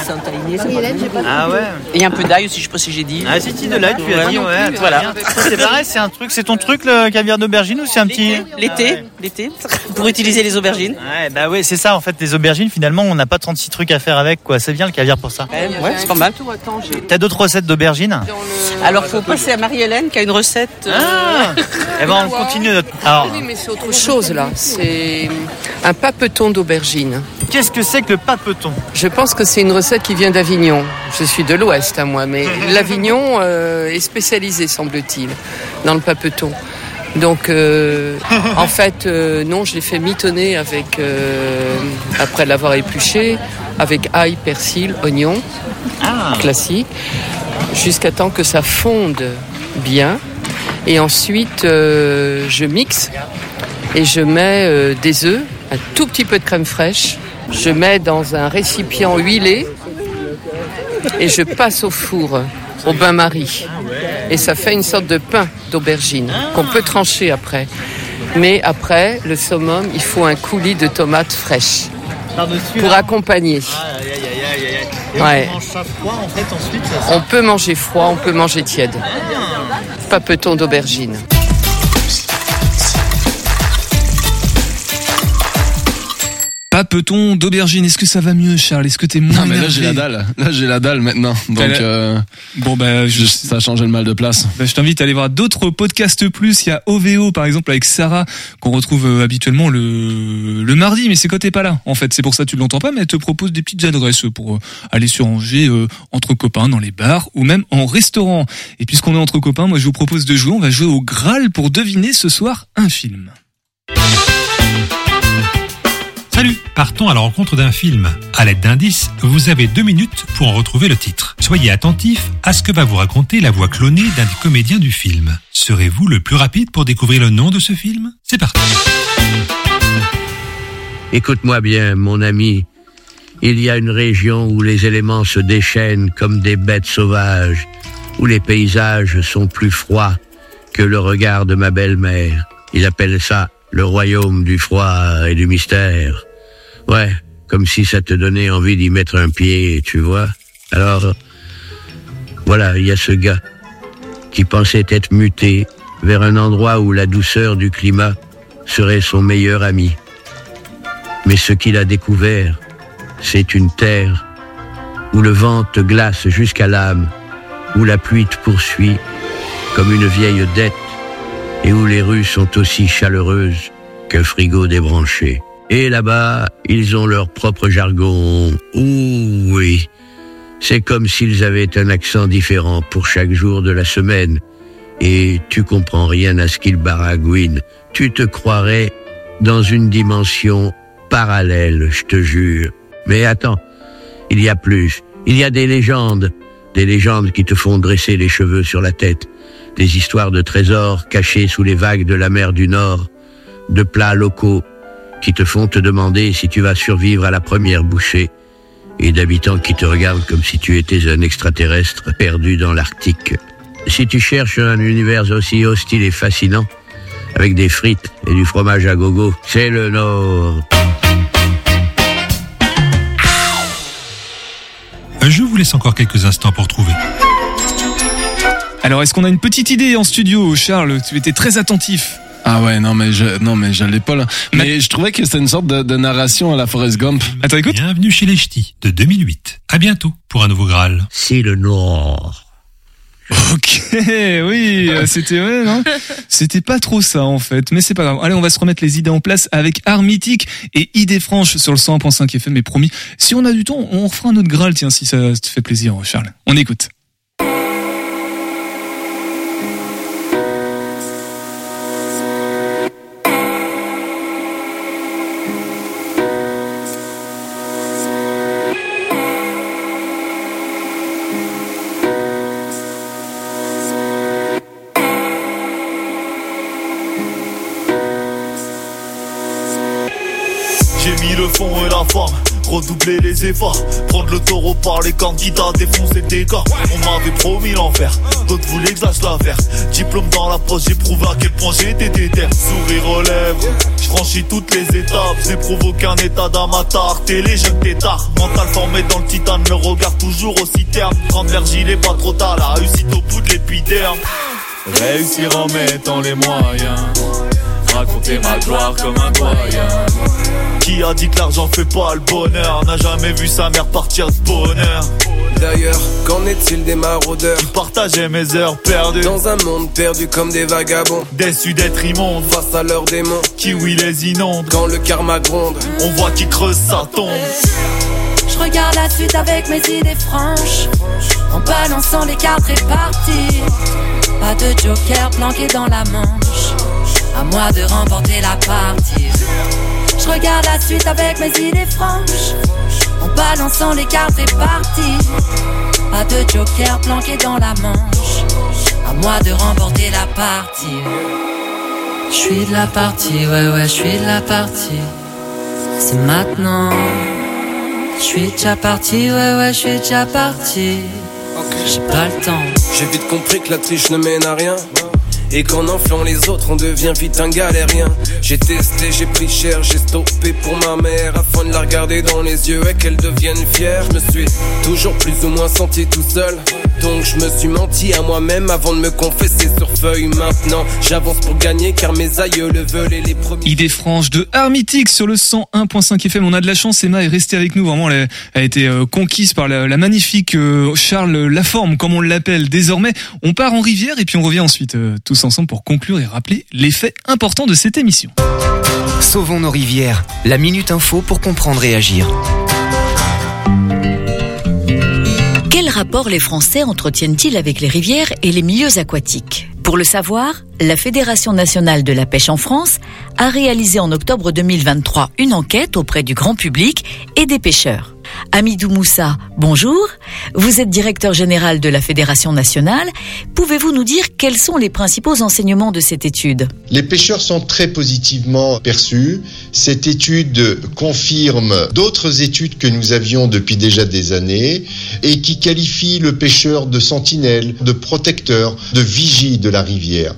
Ah ouais. Et un peu d'ail aussi, je sais pas si j'ai dit. Ah si, si, de l'ail, tu as dit, ouais. Voilà. C'est pareil, c'est un truc, c'est ton truc le caviar d'aubergine ou c'est un petit L'été, l'été, pour utiliser les aubergines. Ouais, bah ouais, c'est ça en fait, les aubergines finalement, on n'a pas 36 trucs à faire avec quoi. C'est bien le caviar pour ça. Ouais, c'est pas mal. T'as d'autres recettes d'aubergines? Alors faut passer à Marie-Hélène qui a une recette. euh, Ah Eh ben on continue notre Alors, Oui, mais c'est autre chose là. C'est un papeton d'aubergine. qu'est-ce que c'est que le papeton? Je pense que c'est une recette qui vient d'Avignon. Je suis de l'Ouest à moi, mais l'Avignon euh, est spécialisé, semble-t-il, dans le papeton. Donc, euh, en fait, euh, non, je l'ai fait mitonner avec, euh, après l'avoir épluché, avec ail, persil, oignon, Ah classique, jusqu'à temps que ça fonde bien. Et ensuite, euh, je mixe et je mets des œufs, un tout petit peu de crème fraîche. Je mets dans un récipient huilé et je passe au four, au bain-marie. Et ça fait une sorte de pain d'aubergine qu'on peut trancher après. Mais après, le summum, il faut un coulis de tomates fraîches pour accompagner. Et Ouais. on mange ça froid en fait ensuite c'est ça On peut manger froid, on peut manger tiède. Papeton d'aubergine. À Peton d'aubergine? Est-ce que ça va mieux, Charles? Est-ce que t'es moins Non, mais là, j'ai la dalle. Là, j'ai la dalle maintenant. Donc, la- euh, Bon, bah, je, ça a changé le mal de place. bah, je t'invite à aller voir d'autres podcasts plus. Il y a OVO, par exemple, avec Sarah, qu'on retrouve euh, habituellement le, le mardi, mais c'est quand t'es pas là. En fait, c'est pour ça que tu l'entends pas, mais elle te propose des petites adresses pour euh, aller sur Angers euh, entre copains dans les bars ou même en restaurant. Et puisqu'on est entre copains, moi, je vous propose de jouer. On va jouer au Graal pour deviner ce soir un film. Salut, partons à la rencontre d'un film. À l'aide d'indices, vous avez deux minutes pour en retrouver le titre. Soyez attentifs à ce que va vous raconter la voix clonée d'un des comédiens du film. Serez-vous le plus rapide pour découvrir le nom de ce film? C'est parti. Écoute-moi bien, mon ami. Il y a une région où les éléments se déchaînent comme des bêtes sauvages, où les paysages sont plus froids que le regard de ma belle-mère. Ils appellent ça le royaume du froid et du mystère. Ouais, comme si ça te donnait envie d'y mettre un pied, tu vois. Alors, voilà, il y a ce gars qui pensait être muté vers un endroit où la douceur du climat serait son meilleur ami. Mais ce qu'il a découvert, c'est une terre où le vent te glace jusqu'à l'âme, où la pluie te poursuit comme une vieille dette et où les rues sont aussi chaleureuses qu'un frigo débranché. Et là-bas, ils ont leur propre jargon. Ouh oui, c'est comme s'ils avaient un accent différent pour chaque jour de la semaine. Et tu comprends rien à ce qu'ils baragouinent. Tu te croirais dans une dimension parallèle, je te jure. Mais attends, il y a plus. Il y a des légendes. Des légendes qui te font dresser les cheveux sur la tête. Des histoires de trésors cachés sous les vagues de la mer du Nord. De plats locaux qui te font te demander si tu vas survivre à la première bouchée. Et d'habitants qui te regardent comme si tu étais un extraterrestre perdu dans l'Arctique. Si tu cherches un univers aussi hostile et fascinant, avec des frites et du fromage à gogo, c'est le Nord. Je vous laisse encore quelques instants pour trouver. Alors, est-ce qu'on a une petite idée en studio, Charles? Tu étais très attentif. Ah ouais, non mais je, non mais je l'ai pas là. Mais je trouvais que c'était une sorte de, de narration à la Forrest Gump. Attends, écoute? Bienvenue chez les Ch'tis de 2008. À bientôt pour un nouveau Graal. C'est le Nord. Ok, oui, euh, c'était ouais, non? C'était pas trop ça en fait, mais c'est pas grave. Allez, on va se remettre les idées en place avec Art Mythique et Idées franches sur le 100.5 FM. Mais promis, si on a du temps, on refera un autre Graal, tiens, si ça te fait plaisir, Charles. On écoute. J'ai mis le fond et la forme, redoubler les efforts, prendre le taureau par les candidats, défoncer des gars. On m'avait promis l'enfer, d'autres voulaient que je lâche l'affaire. Diplôme dans la poche, j'ai prouvé à quel point j'étais déter. Sourire aux lèvres, je franchis toutes les étapes, j'ai provoqué un état d'amateur, télé jeune tétard. Mental formé dans le titane, le regard toujours aussi terne. Grande gilet, pas trop tard, la réussite au bout de l'épiderme. Réussir en mettant les moyens, raconter ma gloire comme un doyen. Qui a dit que l'argent fait pas le bonheur N'a jamais vu sa mère partir de bonheur. D'ailleurs, qu'en est-il des maraudeurs Qui partageaient mes heures perdues. Dans un monde perdu comme des vagabonds. Déçus d'être immondes. Face à leurs démons. Qui oui les inonde Quand le karma gronde. On voit qui creuse sa tombe. Je regarde la suite avec mes idées franches. En balançant les cartes réparties. Pas de joker planqué dans la manche À moi de remporter la partie. Je regarde la suite avec mes idées franches. En balançant les cartes réparties Pas de joker planqué dans la manche. À moi de remporter la partie. Je suis de la partie, ouais ouais, je suis de la partie. C'est maintenant. Je suis déjà parti, ouais ouais, je suis déjà parti. J'ai pas le temps. J'ai vite compris que la triche ne mène à rien et qu'en enflant les autres, on devient vite un galérien. J'ai testé, j'ai pris cher, j'ai stoppé pour ma mère afin de la regarder dans les yeux et qu'elle devienne fière. Je me suis toujours plus ou moins senti tout seul. Donc je me suis menti à moi-même avant de me confesser sur feuille. Maintenant, j'avance pour gagner car mes aïeux le veulent et les premiers. Idée franche de Armitic sur le 101.5 FM. On a de la chance, Emma est restée avec nous. Vraiment, elle a, été euh, conquise par la, la magnifique euh, Charles Laforme, comme on l'appelle désormais. On part en rivière et puis on revient ensuite euh, tous ensemble pour conclure et rappeler les faits importants de cette émission. Sauvons nos rivières. La minute info pour comprendre et agir. Rapport les Français entretiennent-ils avec les rivières et les milieux aquatiques? Pour le savoir, la Fédération nationale de la pêche en France a réalisé en octobre 2023 une enquête auprès du grand public et des pêcheurs. Amidou Moussa, bonjour. Vous êtes directeur général de la Fédération nationale. Pouvez-vous nous dire quels sont les principaux enseignements de cette étude? Les pêcheurs sont très positivement perçus. Cette étude confirme d'autres études que nous avions depuis déjà des années et qui qualifient le pêcheur de sentinelle, de protecteur, de vigie de la rivière.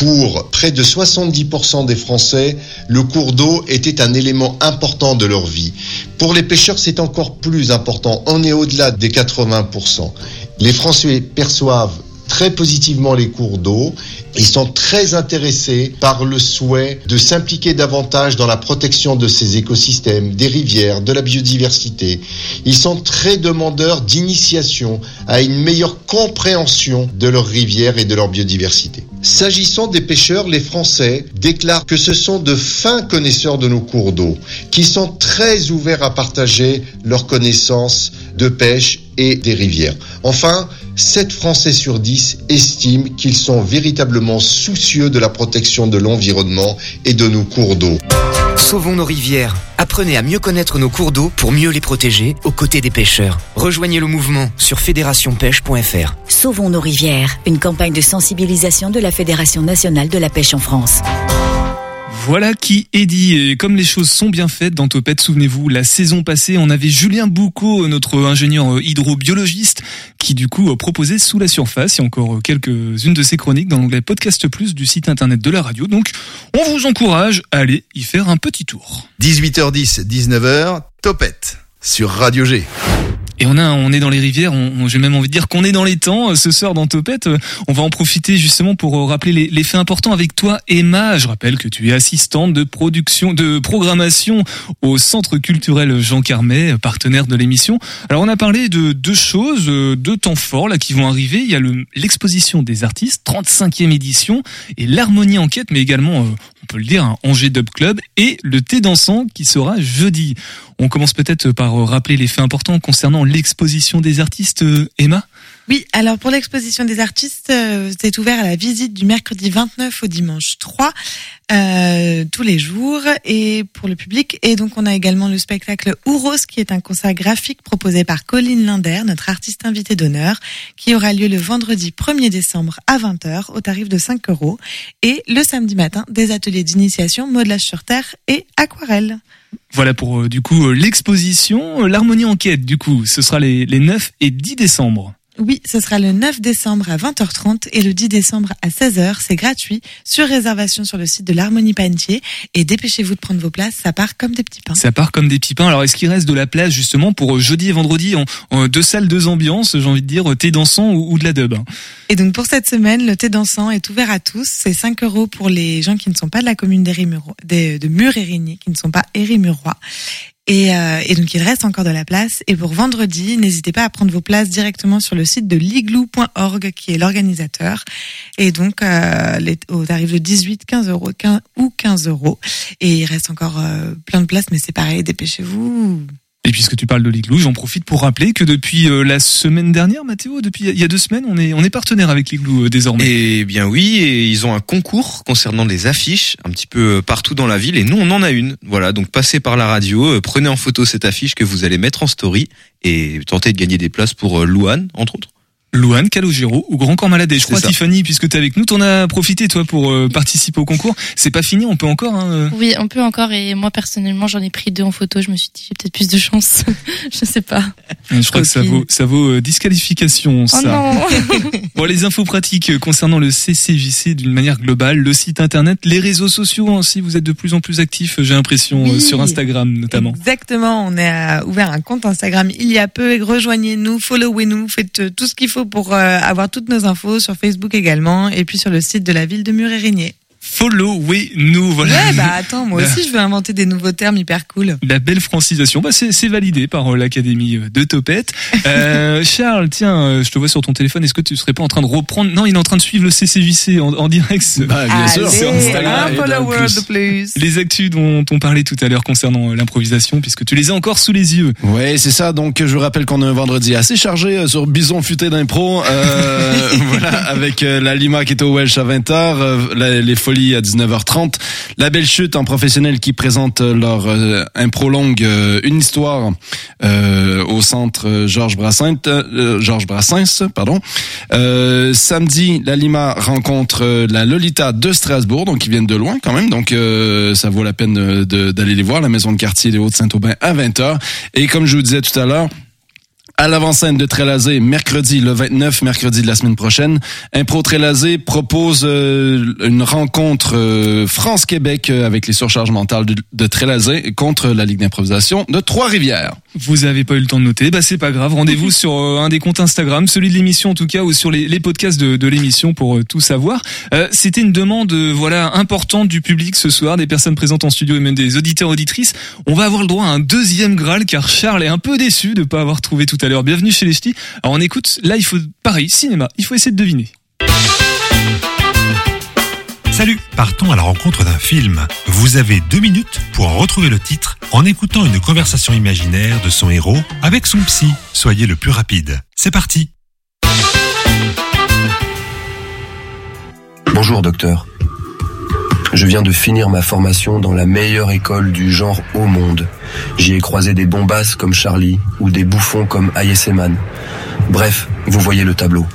Pour près de 70% des Français, le cours d'eau était un élément important de leur vie. Pour les pêcheurs, c'est encore plus important. On est au-delà des 80%. Les Français perçoivent très positivement les cours d'eau. Ils sont très intéressés par le souhait de s'impliquer davantage dans la protection de ces écosystèmes, des rivières, de la biodiversité. Ils sont très demandeurs d'initiation à une meilleure compréhension de leurs rivières et de leur biodiversité. S'agissant des pêcheurs, les Français déclarent que ce sont de fins connaisseurs de nos cours d'eau, qui sont très ouverts à partager leurs connaissances de pêche et des rivières. Enfin, 7 Français sur 10 estiment qu'ils sont véritablement soucieux de la protection de l'environnement et de nos cours d'eau. Sauvons nos rivières. Apprenez à mieux connaître nos cours d'eau pour mieux les protéger aux côtés des pêcheurs. Rejoignez le mouvement sur fédérationpêche.fr. Sauvons nos rivières, une campagne de sensibilisation de la Fédération nationale de la pêche en France. Voilà qui est dit. Et comme les choses sont bien faites dans Topette, souvenez-vous, la saison passée, on avait Julien Boucaud, notre ingénieur euh, hydrobiologiste, qui du coup euh, proposait Sous la surface. A encore euh, quelques-unes de ses chroniques dans l'onglet Podcast Plus du site internet de la radio. Donc, on vous encourage à aller y faire un petit tour. 18h10, 19h, Topette sur Radio G. Et on a, on est dans les rivières. On, j'ai même envie de dire qu'on est dans les temps. Ce soir dans Topette, euh, on va en profiter justement pour euh, rappeler les, les faits importants avec toi, Emma. Je rappelle que tu es assistante de production, de programmation au Centre culturel Jean Carmet, euh, partenaire de l'émission. Alors on a parlé de deux choses, euh, deux temps forts là qui vont arriver. Il y a le- l'exposition des artistes, 35e édition, et l'harmonie enquête, mais également, euh, on peut le dire, un Angers Dub Club et le thé dansant qui sera jeudi. On commence peut-être par rappeler les faits importants concernant l'exposition des artistes, euh, Emma? Oui, alors pour l'exposition des artistes, euh, c'est ouvert à la visite du mercredi 29 au dimanche 3, euh, tous les jours, et pour le public. Et donc on a également le spectacle Ouros, qui est un concert graphique proposé par Colline Linder, notre artiste invité d'honneur, qui aura lieu le vendredi 1er décembre à 20h au tarif de 5 euros, et le samedi matin, des ateliers d'initiation, modelage sur terre et aquarelle. Voilà pour euh, du coup euh, l'exposition, Euh, l'harmonie enquête du coup, ce sera les 9 et 10 décembre. Oui, ce sera le 9 décembre à 20h30 et le 10 décembre à 16h. C'est gratuit, sur réservation sur le site de l'Harmonie Panetier. Et dépêchez-vous de prendre vos places, ça part comme des petits pains. Ça part comme des petits pains. Alors est-ce qu'il reste de la place justement pour euh, jeudi et vendredi en, en deux salles, deux ambiances, j'ai envie de dire, euh, thé dansant ou, ou de la dub hein? Et donc pour cette semaine, le thé dansant est ouvert à tous. C'est 5 euros pour les gens qui ne sont pas de la commune des- de Mur-Érigny, qui ne sont pas Érimurois. Et, euh, et donc il reste encore de la place. Et pour vendredi, n'hésitez pas à prendre vos places directement sur le site de liglou.org qui est l'organisateur. Et donc euh, les, au tarif de 18, 15 euros 15 ou 15 euros. Et il reste encore euh, plein de places, mais c'est pareil, dépêchez-vous. Et puisque tu parles de l'Igloo, j'en profite pour rappeler que depuis euh, la semaine dernière, Mathéo, depuis il y a deux semaines, on est on est partenaire avec l'Igloo euh, désormais. Eh bien oui, et ils ont un concours concernant des affiches un petit peu euh, partout dans la ville et nous on en a une. Voilà, donc passez par la radio, prenez en photo cette affiche que vous allez mettre en story et tentez de gagner des places pour Louane entre autres. Louane, Calogero ou Grand Corps Malade. Et je crois, ça. Tiffany, puisque tu es avec nous, t'en as profité, toi, pour euh, participer au concours. C'est pas fini, on peut encore. Hein, euh. Oui, on peut encore. Et moi, personnellement, j'en ai pris deux en photo. Je me suis dit, j'ai peut-être plus de chance. je sais pas. Je crois que ça vaut, ça vaut euh, disqualification, ça. Oh non Bon, les infos pratiques concernant le CCJC d'une manière globale, le site internet, les réseaux sociaux aussi, vous êtes de plus en plus actifs, j'ai l'impression, euh, sur Instagram notamment. Exactement, on a ouvert un compte Instagram il y a peu. Rejoignez-nous, followez-nous, faites euh, tout ce qu'il faut pour euh, avoir toutes nos infos sur Facebook également et puis sur le site de la ville de Mur-et-Régnier. Follow-we-nous, voilà. Ouais, bah attends, moi aussi je veux inventer des nouveaux termes hyper cool. La belle francisation, bah c'est c'est validé par euh, l'Académie euh, de Topette. Euh, Charles, tiens, euh, je te vois sur ton téléphone, est-ce que tu serais pas en train de reprendre? Non, il est en train de suivre le CCJC en, en direct. Bah, bien sûr, sur Allez, Instagram. de plus. Les actus dont on parlait tout à l'heure concernant l'improvisation, puisque tu les as encore sous les yeux. Ouais, c'est ça. Donc, je vous rappelle qu'on a un vendredi assez chargé sur Bison Futé d'impro. Euh, voilà, avec la Lima qui est au Welsh à 20h, euh, la- les À 19h30, la Belle Chute en professionnel qui présente leur euh, impro longue euh, Une histoire euh, au centre euh, Georges Brassens, Georges Brassens, pardon. Samedi, la Lima rencontre la Lolita de Strasbourg, donc ils viennent de loin quand même, donc ça vaut la peine d'aller les voir, la maison de quartier des Hauts-de-Saint-Aubin à 20h. Et comme je vous disais tout à l'heure, à l'avant-scène de Trélazé, mercredi le 29, mercredi de la semaine prochaine, Impro Trélazé propose euh, une rencontre euh, France-Québec euh, avec les surcharges mentales de, de Trélazé contre la Ligue d'improvisation de Trois-Rivières. Vous avez pas eu le temps de noter, bah c'est pas grave. Rendez-vous sur euh, un des comptes Instagram, celui de l'émission en tout cas, ou sur les, les podcasts de, de l'émission pour euh, tout savoir. Euh, C'était une demande, voilà, importante du public ce soir, des personnes présentes en studio et même des auditeurs auditrices. On va avoir le droit à un deuxième Graal car Charles est un peu déçu de pas avoir trouvé tout à l'heure. Bienvenue chez les Ch'tis. Alors on écoute. Là, il faut pareil, cinéma. Il faut essayer de deviner. Salut, partons à la rencontre d'un film. Vous avez deux minutes pour en retrouver le titre en écoutant une conversation imaginaire de son héros avec son psy. Soyez le plus rapide. C'est parti. Bonjour docteur. Je viens de finir ma formation dans la meilleure école du genre au monde. J'y ai croisé des bombasses comme Charlie ou des bouffons comme Ayeseman. Bref, vous voyez le tableau.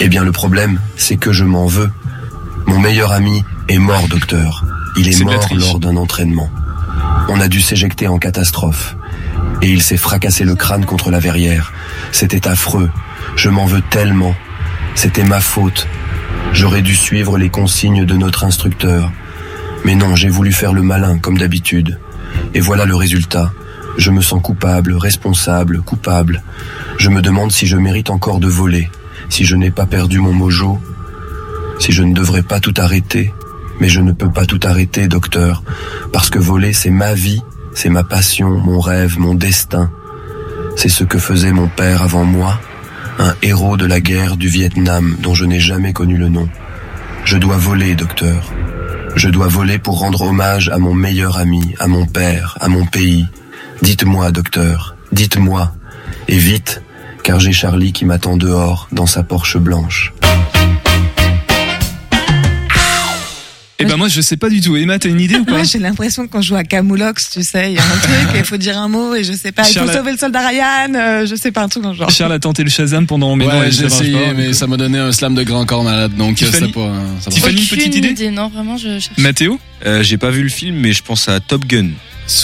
Eh bien le problème, c'est que je m'en veux. Mon meilleur ami est mort docteur. Il est, mort lors d'un entraînement. On a dû s'éjecter en catastrophe. Et il s'est fracassé le crâne contre la verrière. C'était affreux. Je m'en veux tellement. C'était ma faute. J'aurais dû suivre les consignes de notre instructeur. Mais non, j'ai voulu faire le malin, comme d'habitude. Et voilà le résultat. Je me sens coupable, responsable, coupable. Je me demande si je mérite encore de voler, si je n'ai pas perdu mon mojo, si je ne devrais pas tout arrêter. Mais je ne peux pas tout arrêter, docteur, parce que voler, c'est ma vie, c'est ma passion, mon rêve, mon destin. C'est ce que faisait mon père avant moi, un héros de la guerre du Vietnam dont je n'ai jamais connu le nom. Je dois voler, docteur. Je dois voler pour rendre hommage à mon meilleur ami, à mon père, à mon pays. Dites-moi, docteur, dites-moi. Et vite, car j'ai Charlie qui m'attend dehors dans sa Porsche blanche. Eh ben moi je sais pas du tout. Emma, t'as une idée ou pas? Moi, j'ai l'impression qu'on joue à Camoulox, tu sais, il y a un truc, il faut dire un mot et je sais pas, il faut Charles- sauver le soldat Ryan, euh, je sais pas, un truc dans le genre. Charles a tenté le Shazam pendant mais non, ouais, ça j'ai essayé, pas. mais ça m'a donné un slam de grand corps malade, donc euh, Tiffany c'est pas. euh, ça Tiffany, une Aucune petite idée Non, vraiment, je cherche. Mathéo? Euh, J'ai pas vu le film, mais je pense à Top Gun.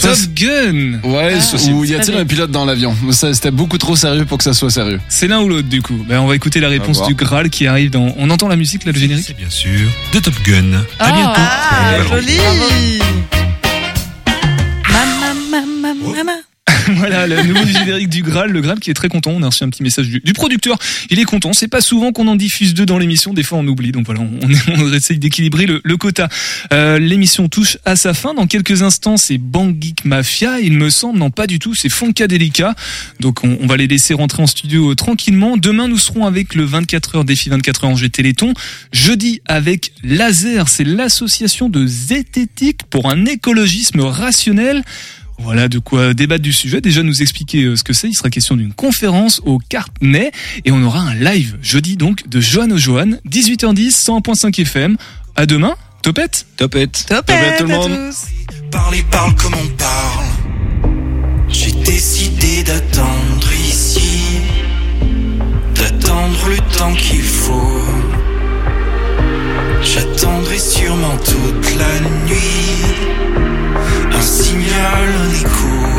Top Gun Ouais, Ah. ou y a-t-il un pilote dans l'avion? Ça, C'était beaucoup trop sérieux pour que ça soit sérieux. C'est l'un ou l'autre du coup. Ben, on va écouter la réponse du Graal qui arrive dans. On entend la musique là, le générique Bien sûr, de Top Gun. À bientôt. Ah, joli voilà, le nouveau générique du Graal, le Graal qui est très content. On a reçu un petit message du, du producteur. Il est content. C'est pas souvent qu'on en diffuse deux dans l'émission. Des fois, on oublie. Donc voilà, on, on essaye d'équilibrer le, le quota. Euh, l'émission touche à sa fin. Dans quelques instants, c'est Bang Geek Mafia. Il me semble, non pas du tout. C'est Funkadelica. Donc on, on va les laisser rentrer en studio euh, tranquillement. Demain, nous serons avec le 24 heures défi 24 heures Angers Téléthon. Jeudi avec Laser. C'est l'association de zététique pour un écologisme rationnel. Voilà de quoi débattre du sujet. Déjà nous expliquer euh, ce que c'est. Il sera question d'une conférence au Cartenet et on aura un live jeudi donc de Johan au Johan, 18h10, 101.5 FM. À demain. Topette Topette. Topette tout le monde. tous. Parler parle comme on parle. J'ai décidé d'attendre ici, d'attendre le temps qu'il faut. J'attendrai sûrement toute la nuit. Un signal, un.